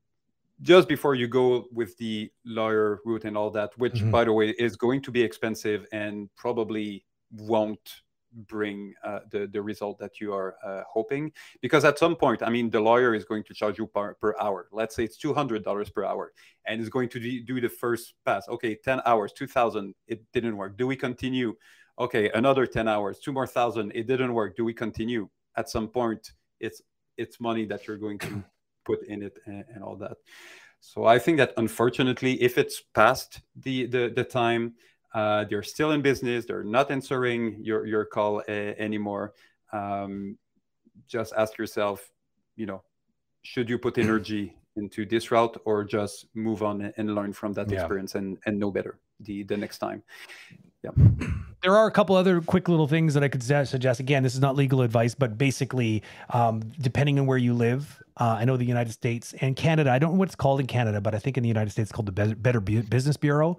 just before you go with the lawyer route and all that, which, Mhm. by the way, is going to be expensive and probably won't bring uh, the the result that you are uh, hoping. Because at some point i mean the lawyer is going to charge you per, per hour. Let's say it's $200 per hour and is going to do- do the first pass. Okay 10 hours 2000 it didn't work. Do we continue? Okay another 10 hours two more thousand it didn't work. Do we continue? At some point it's it's money that you're going to put in it and, and all that. So i think that unfortunately if it's past the the, the time uh, they're still in business they're not answering your your call uh, anymore um, just ask yourself you know should you put energy into this route or just move on and- learn from that Yeah. experience and and know better the the next time Yeah. there are a couple other quick little things that I could suggest. Again, this is not legal advice, but basically, um, depending on where you live, uh, I know the United States and Canada. I don't know what it's called in Canada, but I think in the United States it's called the Better Business Bureau.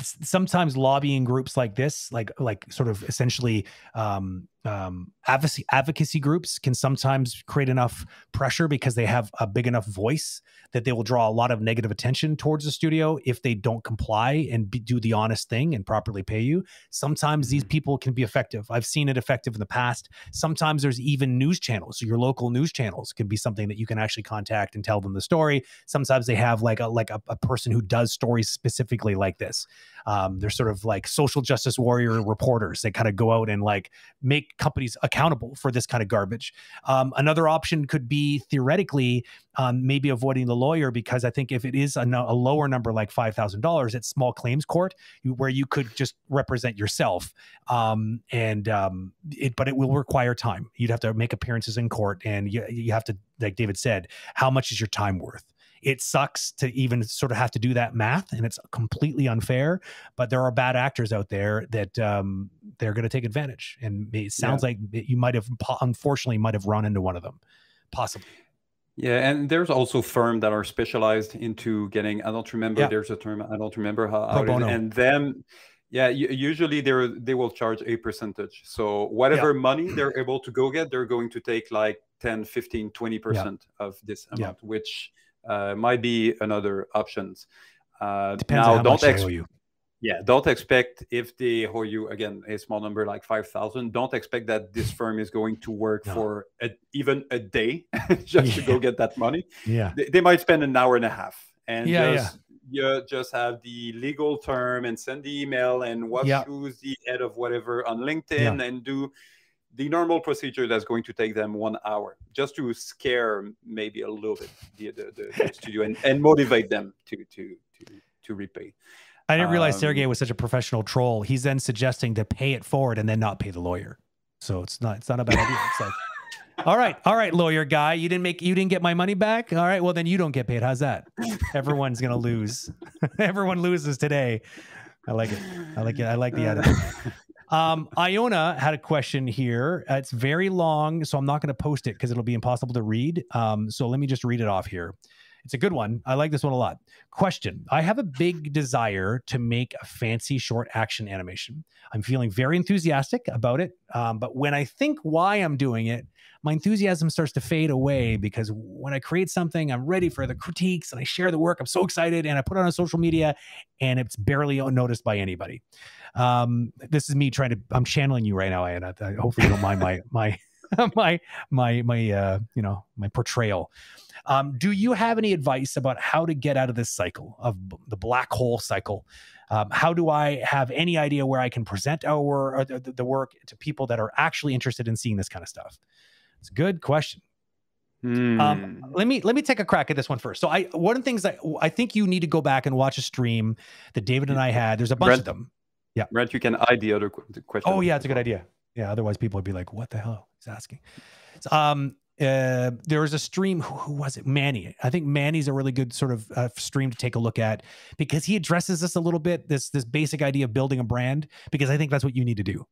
Sometimes lobbying groups like this, like like sort of essentially um, um, advocacy advocacy groups, can sometimes create enough pressure because they have a big enough voice that they will draw a lot of negative attention towards the studio if they don't comply and be, do the honest thing and properly pay you. Sometimes these people can be effective. I've seen it effective in the past. Sometimes there's even news channels. So your local news channels can be something that you can actually contact and tell them the story. Sometimes they have like a like a, a person who does stories specifically like this. Um, they're sort of like social justice warrior reporters that kind of go out and like make companies accountable for this kind of garbage. Um, another option could be theoretically um, maybe avoiding the lawyer because I think if it is a, a lower number like five thousand dollars, it's small claims court where you could just represent yourself. Um, and um, it, but it will require time. You'd have to make appearances in court, and you, you have to, like David said, how much is your time worth? It sucks to even sort of have to do that math, and it's completely unfair. But there are bad actors out there that um, they're going to take advantage, and it sounds like you might have, unfortunately, might have run into one of them, possibly. Yeah, and there's also firms that are specialized into getting. I don't remember. Yeah. There's a term. I don't remember how. How it is, bono. and then, yeah, usually they they will charge a percentage. So whatever money they're able to go get, they're going to take like 10, 15, 20 percent of this Yeah. amount, which uh, might be another options. Uh, Depends now, on how don't much they ex- yeah, don't expect if they owe you again a small number like five thousand. Don't expect that this firm is going to work No. for a, even a day just to go get that money. Yeah, They, they might spend an hour and a half and Yeah, yeah. just you just have the legal term and send the email and what Yeah. who's the head of whatever on LinkedIn and do the normal procedure that's going to take them one hour just to scare maybe a little bit the, the, the, the studio and, and motivate them to to to to repay. I didn't realize Um, Sergey was such a professional troll. He's then suggesting to pay it forward and then not pay the lawyer. So it's not it's not a bad idea. It's like, all right, all right, lawyer guy, you didn't make you didn't get my money back. All right, well then you don't get paid. How's that? Everyone's gonna lose. Everyone loses today. I like it. I like it. I like the attitude. Um, Iona had a question here. Uh, it's very long, so I'm not going to post it because it'll be impossible to read. Um, so let me just read it off here. It's a good one. I like this one a lot. Question I have a big desire to make a fancy short action animation. I'm feeling very enthusiastic about it. Um, but when I think why I'm doing it, my enthusiasm starts to fade away because when I create something, I'm ready for the critiques and I share the work. I'm so excited and I put it on social media and it's barely noticed by anybody. Um, this is me trying to, I'm channeling you right now, Iana. I- Hopefully you don't mind my, my, my, my, my, uh, you know, my portrayal. Um, do you have any advice about how to get out of this cycle of the black hole cycle? Um, how do I have any idea where I can present our uh, the, the work to people that are actually interested in seeing this kind of stuff? It's a good question. Um, Hmm. let me let me take a crack at this one first. So I one of the things that I think you need to go back and watch a stream that David and I had. There's a bunch of Brent- them. Brent, you can hide the other qu- the question. Oh yeah, it's a good idea. Yeah, otherwise people would be like, "What the hell he's asking?" So, um, uh, there was a stream. Who, who was it? Manny. I think Manny's a really good sort of uh, stream to take a look at because he addresses this a little bit. This this basic idea of building a brand because I think that's what you need to do.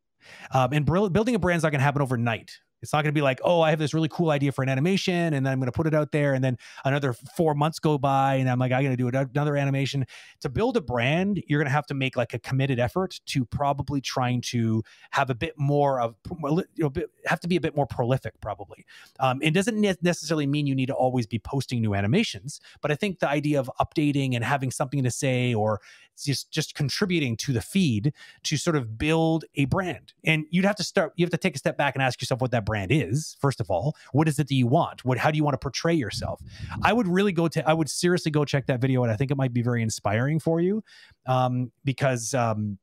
Um, and building a brand's not going to happen overnight. It's not going to be like, oh, I have this really cool idea for an animation, and then I'm going to put it out there, and then another four months go by, and I'm like, I'm going to do another animation. To build a brand, you're going to have to make like a committed effort to probably trying to have a bit more of, you know, have to be a bit more prolific, probably. Um, it doesn't ne- necessarily mean you need to always be posting new animations, but I think the idea of updating and having something to say or just just contributing to the feed to sort of build a brand. And you'd have to start, you have to take a step back and ask yourself what that brand is. First of all, what is it that you want? What, how do you want to portray yourself? I would really go to, I would seriously go check that video, and I think it might be very inspiring for you, um, because. Um,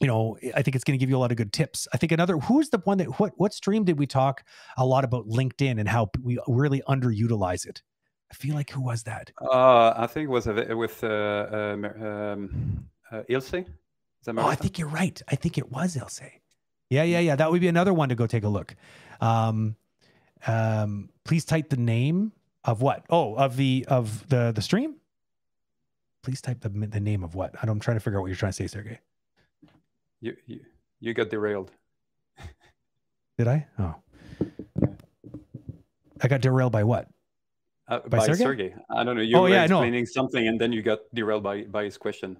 you know, I think it's going to give you a lot of good tips. I think another who's the one that what what stream did we talk a lot about LinkedIn and how we really underutilize it? I feel like who was that? Uh, I think it was a, with uh, uh, um, uh, Ilse. Is that Oh, I think you're right. I think it was Ilse. Yeah, yeah, yeah. That would be another one to go take a look. Um, um, please type the name of what? Oh, of the of the the stream. Please type the the name of what? I'm trying to figure out what you're trying to say, Sergey. You, you you got derailed. Did I? Oh, I got derailed by what? Uh, By by Sergey? Sergey. I don't know. You Oh, were yeah, explaining something, and then you got derailed by by his question.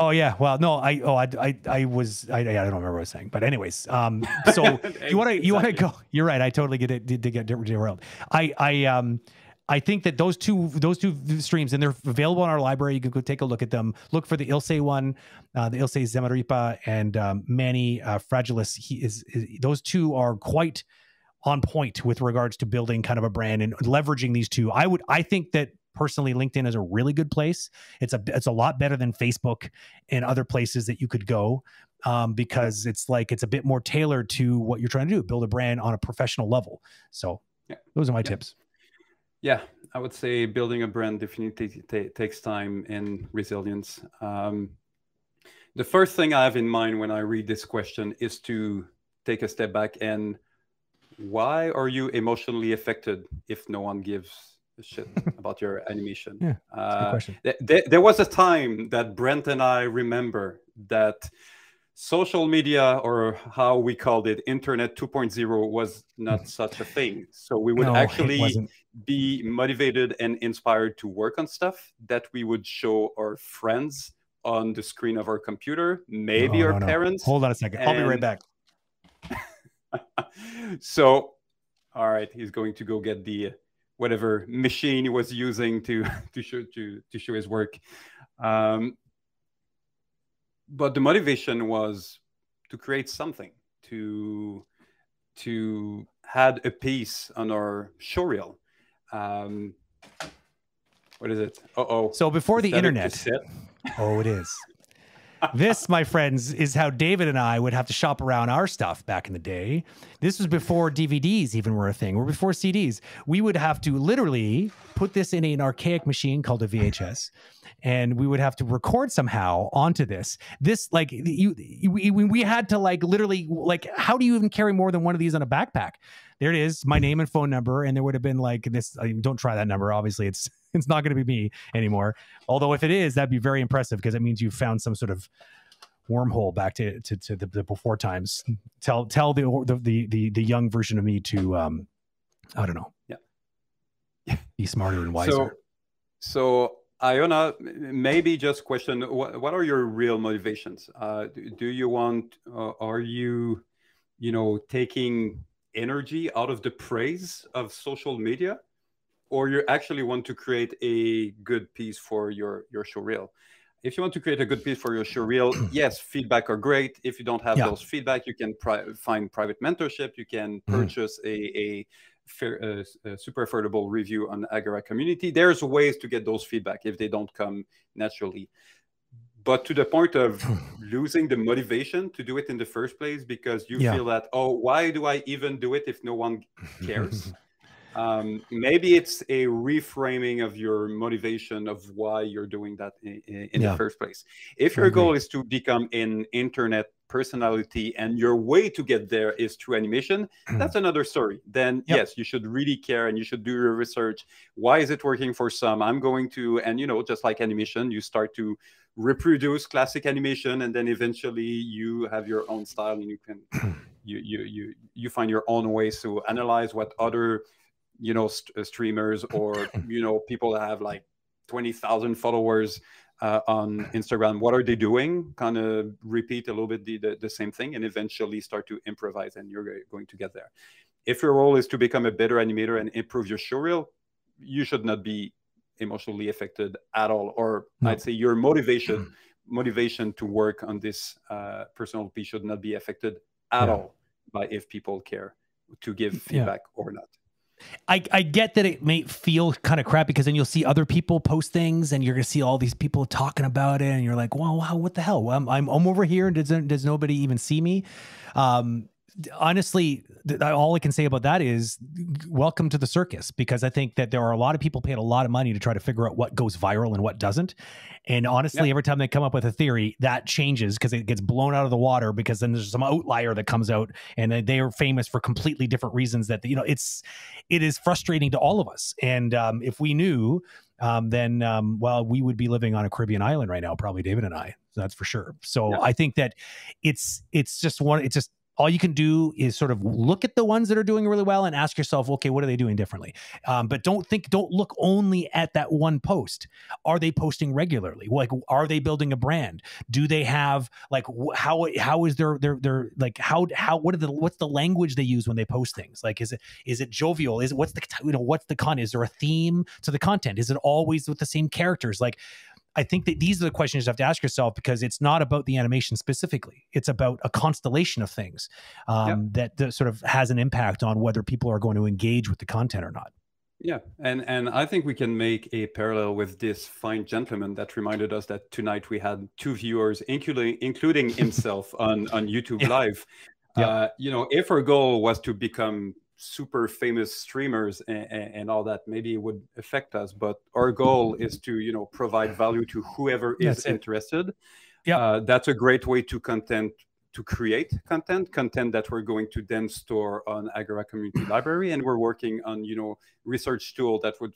Oh yeah. Well, no, I oh I I, I was I, I don't remember what I was saying, but anyways, um, so you want to you want to go? You're right. I totally get it. Did, get derailed. I I um. I think that those two those two streams and they're available in our library. You can go take a look at them. Look for the Ilse one, uh, the Ilse Zemaripa and um, Manny uh, Fragilis. He is, is those two are quite on point with regards to building kind of a brand and leveraging these two. I would I think that personally LinkedIn is a really good place. It's a it's a lot better than Facebook and other places that you could go um, because it's like it's a bit more tailored to what you're trying to do, build a brand on a professional level. So Yeah. those are my Yeah. tips. Yeah, I would say building a brand definitely ta- takes time and resilience. Um, the first thing I have in mind when I read this question is to take a step back and why are you emotionally affected if no one gives shit about your animation. Yeah, Uh, question. th- th- there was a time that Brent and I remember that social media or how we called it internet 2.0 was not such a thing so we would No, actually be motivated and inspired to work on stuff that we would show our friends on the screen of our computer maybe No, our no, parents Hold on a second. I'll be right back. so all right he's going to go get the whatever machine he was using to to show to to show his work. Um, but the motivation was to create something to to add a piece on our showreel um, what is it? Uh-oh. So before the Is a internet. Oh, it is. This, my friends, is how David and I would have to shop around our stuff back in the day. This was before DVDs even were a thing, or before CDs. We would have to literally put this in an archaic machine called a VHS, and we would have to record somehow onto this. This, like, you, we, we had to like literally, like, how do you even carry more than one of these on a backpack? There it is, my name and phone number, and there would have been like this. I mean, don't try that number. Obviously, it's it's not going to be me anymore. Although if it is, that'd be very impressive because it means you found some sort of wormhole back to to, to the, the before times. Tell tell the, the the the young version of me to um I don't know. Yeah. Be smarter and wiser. So, so Iona, maybe just question: what, what are your real motivations? Uh, do, do you want? Uh, are you, you know, taking energy out of the praise of social media, or you actually want to create a good piece for your your show reel? If you want to create a good piece for your show reel, yes, feedback are great. If you don't have Yeah. those feedback, you can pri- find private mentorship. You can Mhm. purchase a, a fair, uh, uh, super affordable review on Agora community. There's ways to get those feedback if they don't come naturally. But to the point of losing the motivation to do it in the first place because you Yeah. feel that, oh, why do I even do it if no one cares? um, maybe it's a reframing of your motivation of why you're doing that in, in, Yeah. the first place. If your goal is to become an internet personality and your way to get there is through animation, that's another story. Then Yep. yes, you should really care and you should do your research. Why is it working for some? I'm going to, and you know, just like animation, you start to reproduce classic animation, and then eventually you have your own style, and you can, you you you you find your own ways to analyze what other, you know, st- uh, streamers or you know people that have like twenty thousand followers uh, on Instagram. What are they doing? Kind of repeat a little bit the, the, the same thing and eventually start to improvise, and you're going to get there. If your role is to become a better animator and improve your showreel, you should not be emotionally affected at all. Or No. I'd say your motivation motivation to work on this uh, personal piece should not be affected at Yeah. all by if people care to give Yeah. feedback or not. I, I get that it may feel kind of crap because then you'll see other people post things and you're gonna see all these people talking about it and you're like, wow, wow, what the hell? I'm I'm, I'm over here and does does nobody even see me? Um, honestly, all I can say about that is welcome to the circus because I think that there are a lot of people paying a lot of money to try to figure out what goes viral and what doesn't. And honestly, every time they come up with a theory, that changes because it gets blown out of the water because then there's some outlier that comes out and they- are famous for completely different reasons that you know it's it is frustrating to all of us. And um, if we knew, um, then um, well, we would be living on a Caribbean island right now, probably David and I. That's for sure. So Yeah. I think that it's it's just one. It's just all you can do is sort of look at the ones that are doing really well and ask yourself, okay, what are they doing differently? Um, but don't think, don't look only at that one post. Are they posting regularly? Like, are they building a brand? Do they have like how how is their their their like how how what are the what's the language they use when they post things? Like, is it is it jovial? Is it what's the you know what's the con? Is there a theme to the content? Is it always with the same characters? Like, I think that these are the questions you have to ask yourself because it's not about the animation specifically. It's about a constellation of things um, that, that sort of has an impact on whether people are going to engage with the content or not. Yeah, and and I think we can make a parallel with this fine gentleman that reminded us that tonight we had two viewers, including including himself on on YouTube Yeah. Live. Yeah. Uh, you know, if our goal was to become super famous streamers and, and, and all that, maybe it would affect us. But our goal is to you know provide value to whoever is interested. Yeah. uh, that's a great way to content to create content content that we're going to then store on agora community library and we're working on you know research tool that would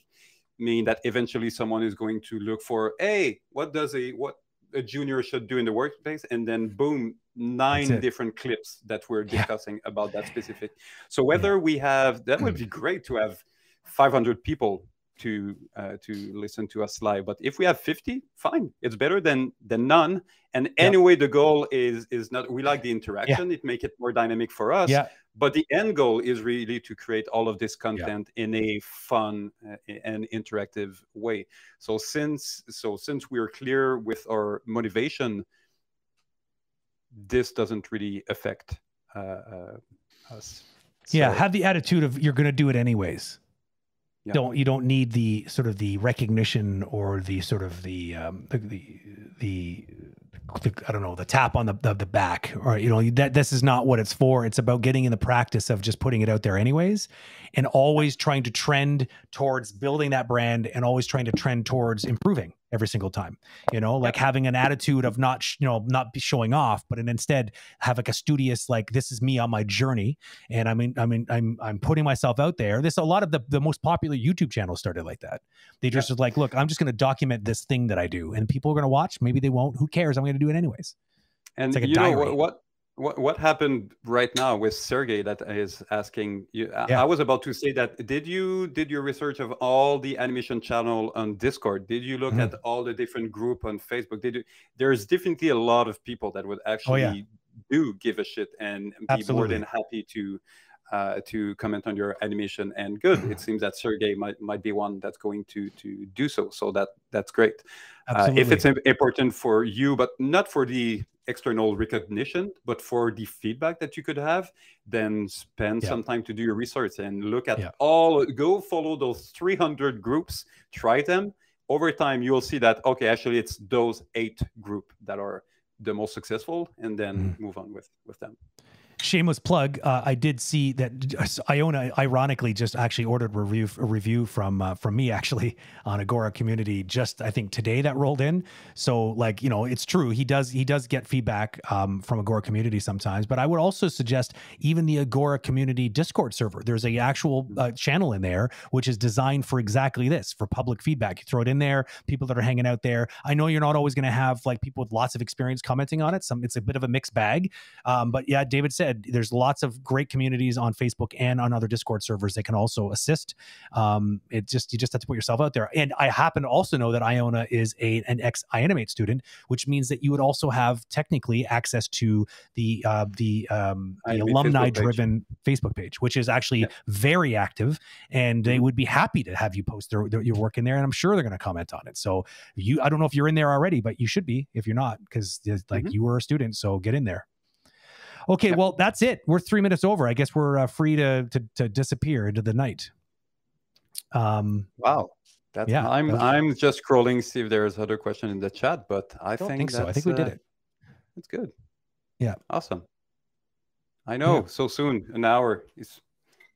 mean that eventually someone is going to look for, hey, what does a what a junior should do in the workplace, and then boom, nine different clips that we're Yeah. discussing about that specific. So whether we have that would be great to have 500 people to uh, to listen to us live. But if we have 50, fine. It's better than than none. And anyway, the goal is is not we like the interaction. It make it more dynamic for us. Yeah. But the end goal is really to create all of this content in a fun uh, and interactive way. So since so since we're clear with our motivation, this doesn't really affect uh, uh, us. Yeah, have the attitude of you're going to do it anyways. Yeah. Don't you don't need the sort of the recognition or the sort of the um, the, the the the I don't know the tap on the, the the back or you know that this is not what it's for. It's about getting in the practice of just putting it out there anyways, and always trying to trend towards building that brand and always trying to trend towards improving every single time. You know, like having an attitude of not sh- you know not be showing off, but and instead have like a studious like this is me on my journey and I mean, I mean, I'm I'm putting myself out there. This a lot of the the most popular YouTube channels started like that. They just was like, look, I'm just going to document this thing that I do, and people are going to watch. Maybe they won't. Who cares? I'm going to do it anyways. And It's like a you know what, what what what happened right now with Sergey that is asking you I, Yeah. I was about to say that did you did your research of all the animation channel on Discord? Did you look Mhm. at all the different group on Facebook? Did you there's definitely a lot of people that would actually Oh, yeah. do give a shit and be more than happy to uh, to comment on your animation and good. It seems that Sergey might might be one that's going to to do so. So that that's great uh, if it's important for you, but not for the external recognition, but for the feedback that you could have, then spend Yeah. some time to do your research and look at Yeah. all, go follow those 300 groups, try them. Over time, you'll see that, okay, actually, it's those eight group that are the most successful, and then Mhm. move on with, with them. Shameless plug. Uh, I did see that Iona, ironically, just actually ordered review a review from uh, from me actually on Agora Community. Just I think today that rolled in. So like you know, it's true. He does he does get feedback um, from Agora Community sometimes. But I would also suggest even the Agora Community Discord server. There's a actual uh, channel in there which is designed for exactly this for public feedback. You throw it in there. People that are hanging out there. I know you're not always going to have like people with lots of experience commenting on it. Some it's a bit of a mixed bag. Um, but yeah, David said there's lots of great communities on Facebook and on other Discord servers that can also assist. Um, it just you just have to put yourself out there. And I happen to also know that Iona is a an ex iAnimate student, which means that you would also have technically access to the uh, the um, the Facebook alumni page. driven Facebook page, which is actually Yeah. very active, and they Mhm. would be happy to have you post their, their your work in there, and I'm sure they're going to comment on it. So you, I don't know if you're in there already, but you should be if you're not, because like Mhm. you were a student, so get in there. Okay, Yep. well that's it. We're three minutes over. I guess we're uh, free to, to to disappear into the night. Um, Wow. That's, Yeah, I'm that was- I'm just scrolling see if there's other question in the chat, but I, I don't think, think so. I think we did uh, it. That's good. Yeah. Awesome. I know. So soon, an hour is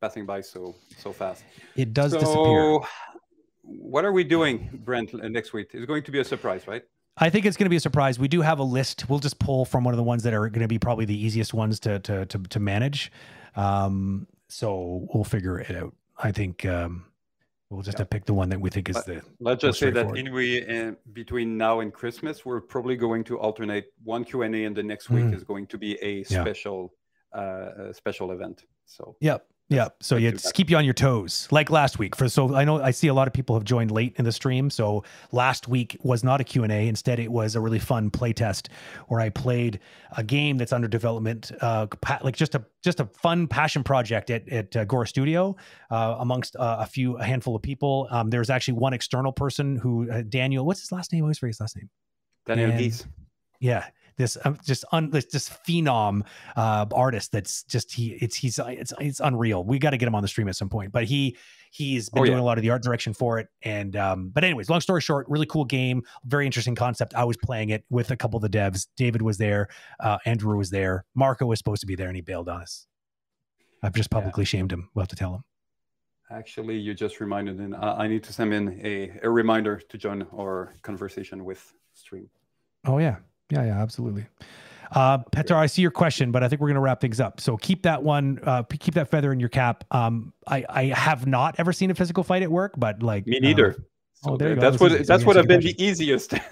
passing by so so fast. It does disappear. so, disappear. what are we doing, Brent, uh, next week? It's going to be a surprise, right? I think it's going to be a surprise. We do have a list. We'll just pull from one of the ones that are going to be probably the easiest ones to to to, to manage. Um, so we'll figure it out. I think um, we'll just Yeah. have pick the one that we think is the Let's just say that in anyway, uh, between now and Christmas, we're probably going to alternate one Q and A, and the next week Mhm. is going to be a Yeah. special uh, special event. So Yep. Yeah. So yeah, do just keep you on your toes, like last week. For so I know I see a lot of people have joined late in the stream. So last week was not a Q and A. Instead, it was a really fun play test where I played a game that's under development, uh, like just a just a fun passion project at at uh, Agora Studio, uh, amongst uh, a few a handful of people. Um, there's actually one external person who uh, Daniel. What's his last name? I always forget his last name. Daniel And- Geese. Yeah, this um, just un, this just phenom uh, artist that's just he it's he's it's it's unreal. We got to get him on the stream at some point. But he he's been Oh, doing yeah. a lot of the art direction for it. And um, but anyways, long story short, really cool game, very interesting concept. I was playing it with a couple of the devs. David was there, uh, Andrew was there, Marco was supposed to be there, and he bailed on us. I've just Yeah. publicly shamed him. We'll have to tell him. Actually, you just reminded, me. I, I need to send in a, a reminder to join our conversation with stream. Oh yeah, yeah, yeah, absolutely. Uh, Petar, I see your question, but I think we're going to wrap things up. So keep that one, uh, keep that feather in your cap. Um, I, I have not ever seen a physical fight at work, but like Me uh, neither. oh, So there you go. that's This what is- that's what you have been the easiest.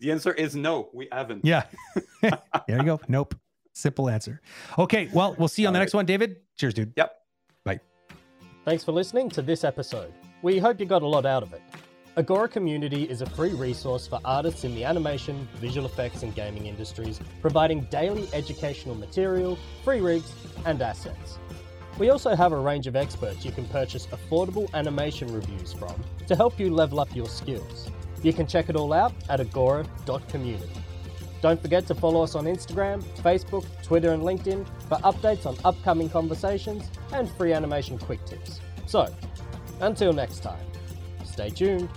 The answer is no, we haven't. Yeah. there you go. Nope. Simple answer. Okay. Well, we'll see you on the All next one, David. Cheers, dude. Yep. Bye. Thanks for listening to this episode. We hope you got a lot out of it. Agora Community is a free resource for artists in the animation, visual effects, and gaming industries, providing daily educational material, free rigs, and assets. We also have a range of experts you can purchase affordable animation reviews from to help you level up your skills. You can check it all out at agora.community. Don't forget to follow us on Instagram, Facebook, Twitter, and LinkedIn for updates on upcoming conversations and free animation quick tips. So, until next time, stay tuned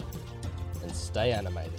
and stay animated.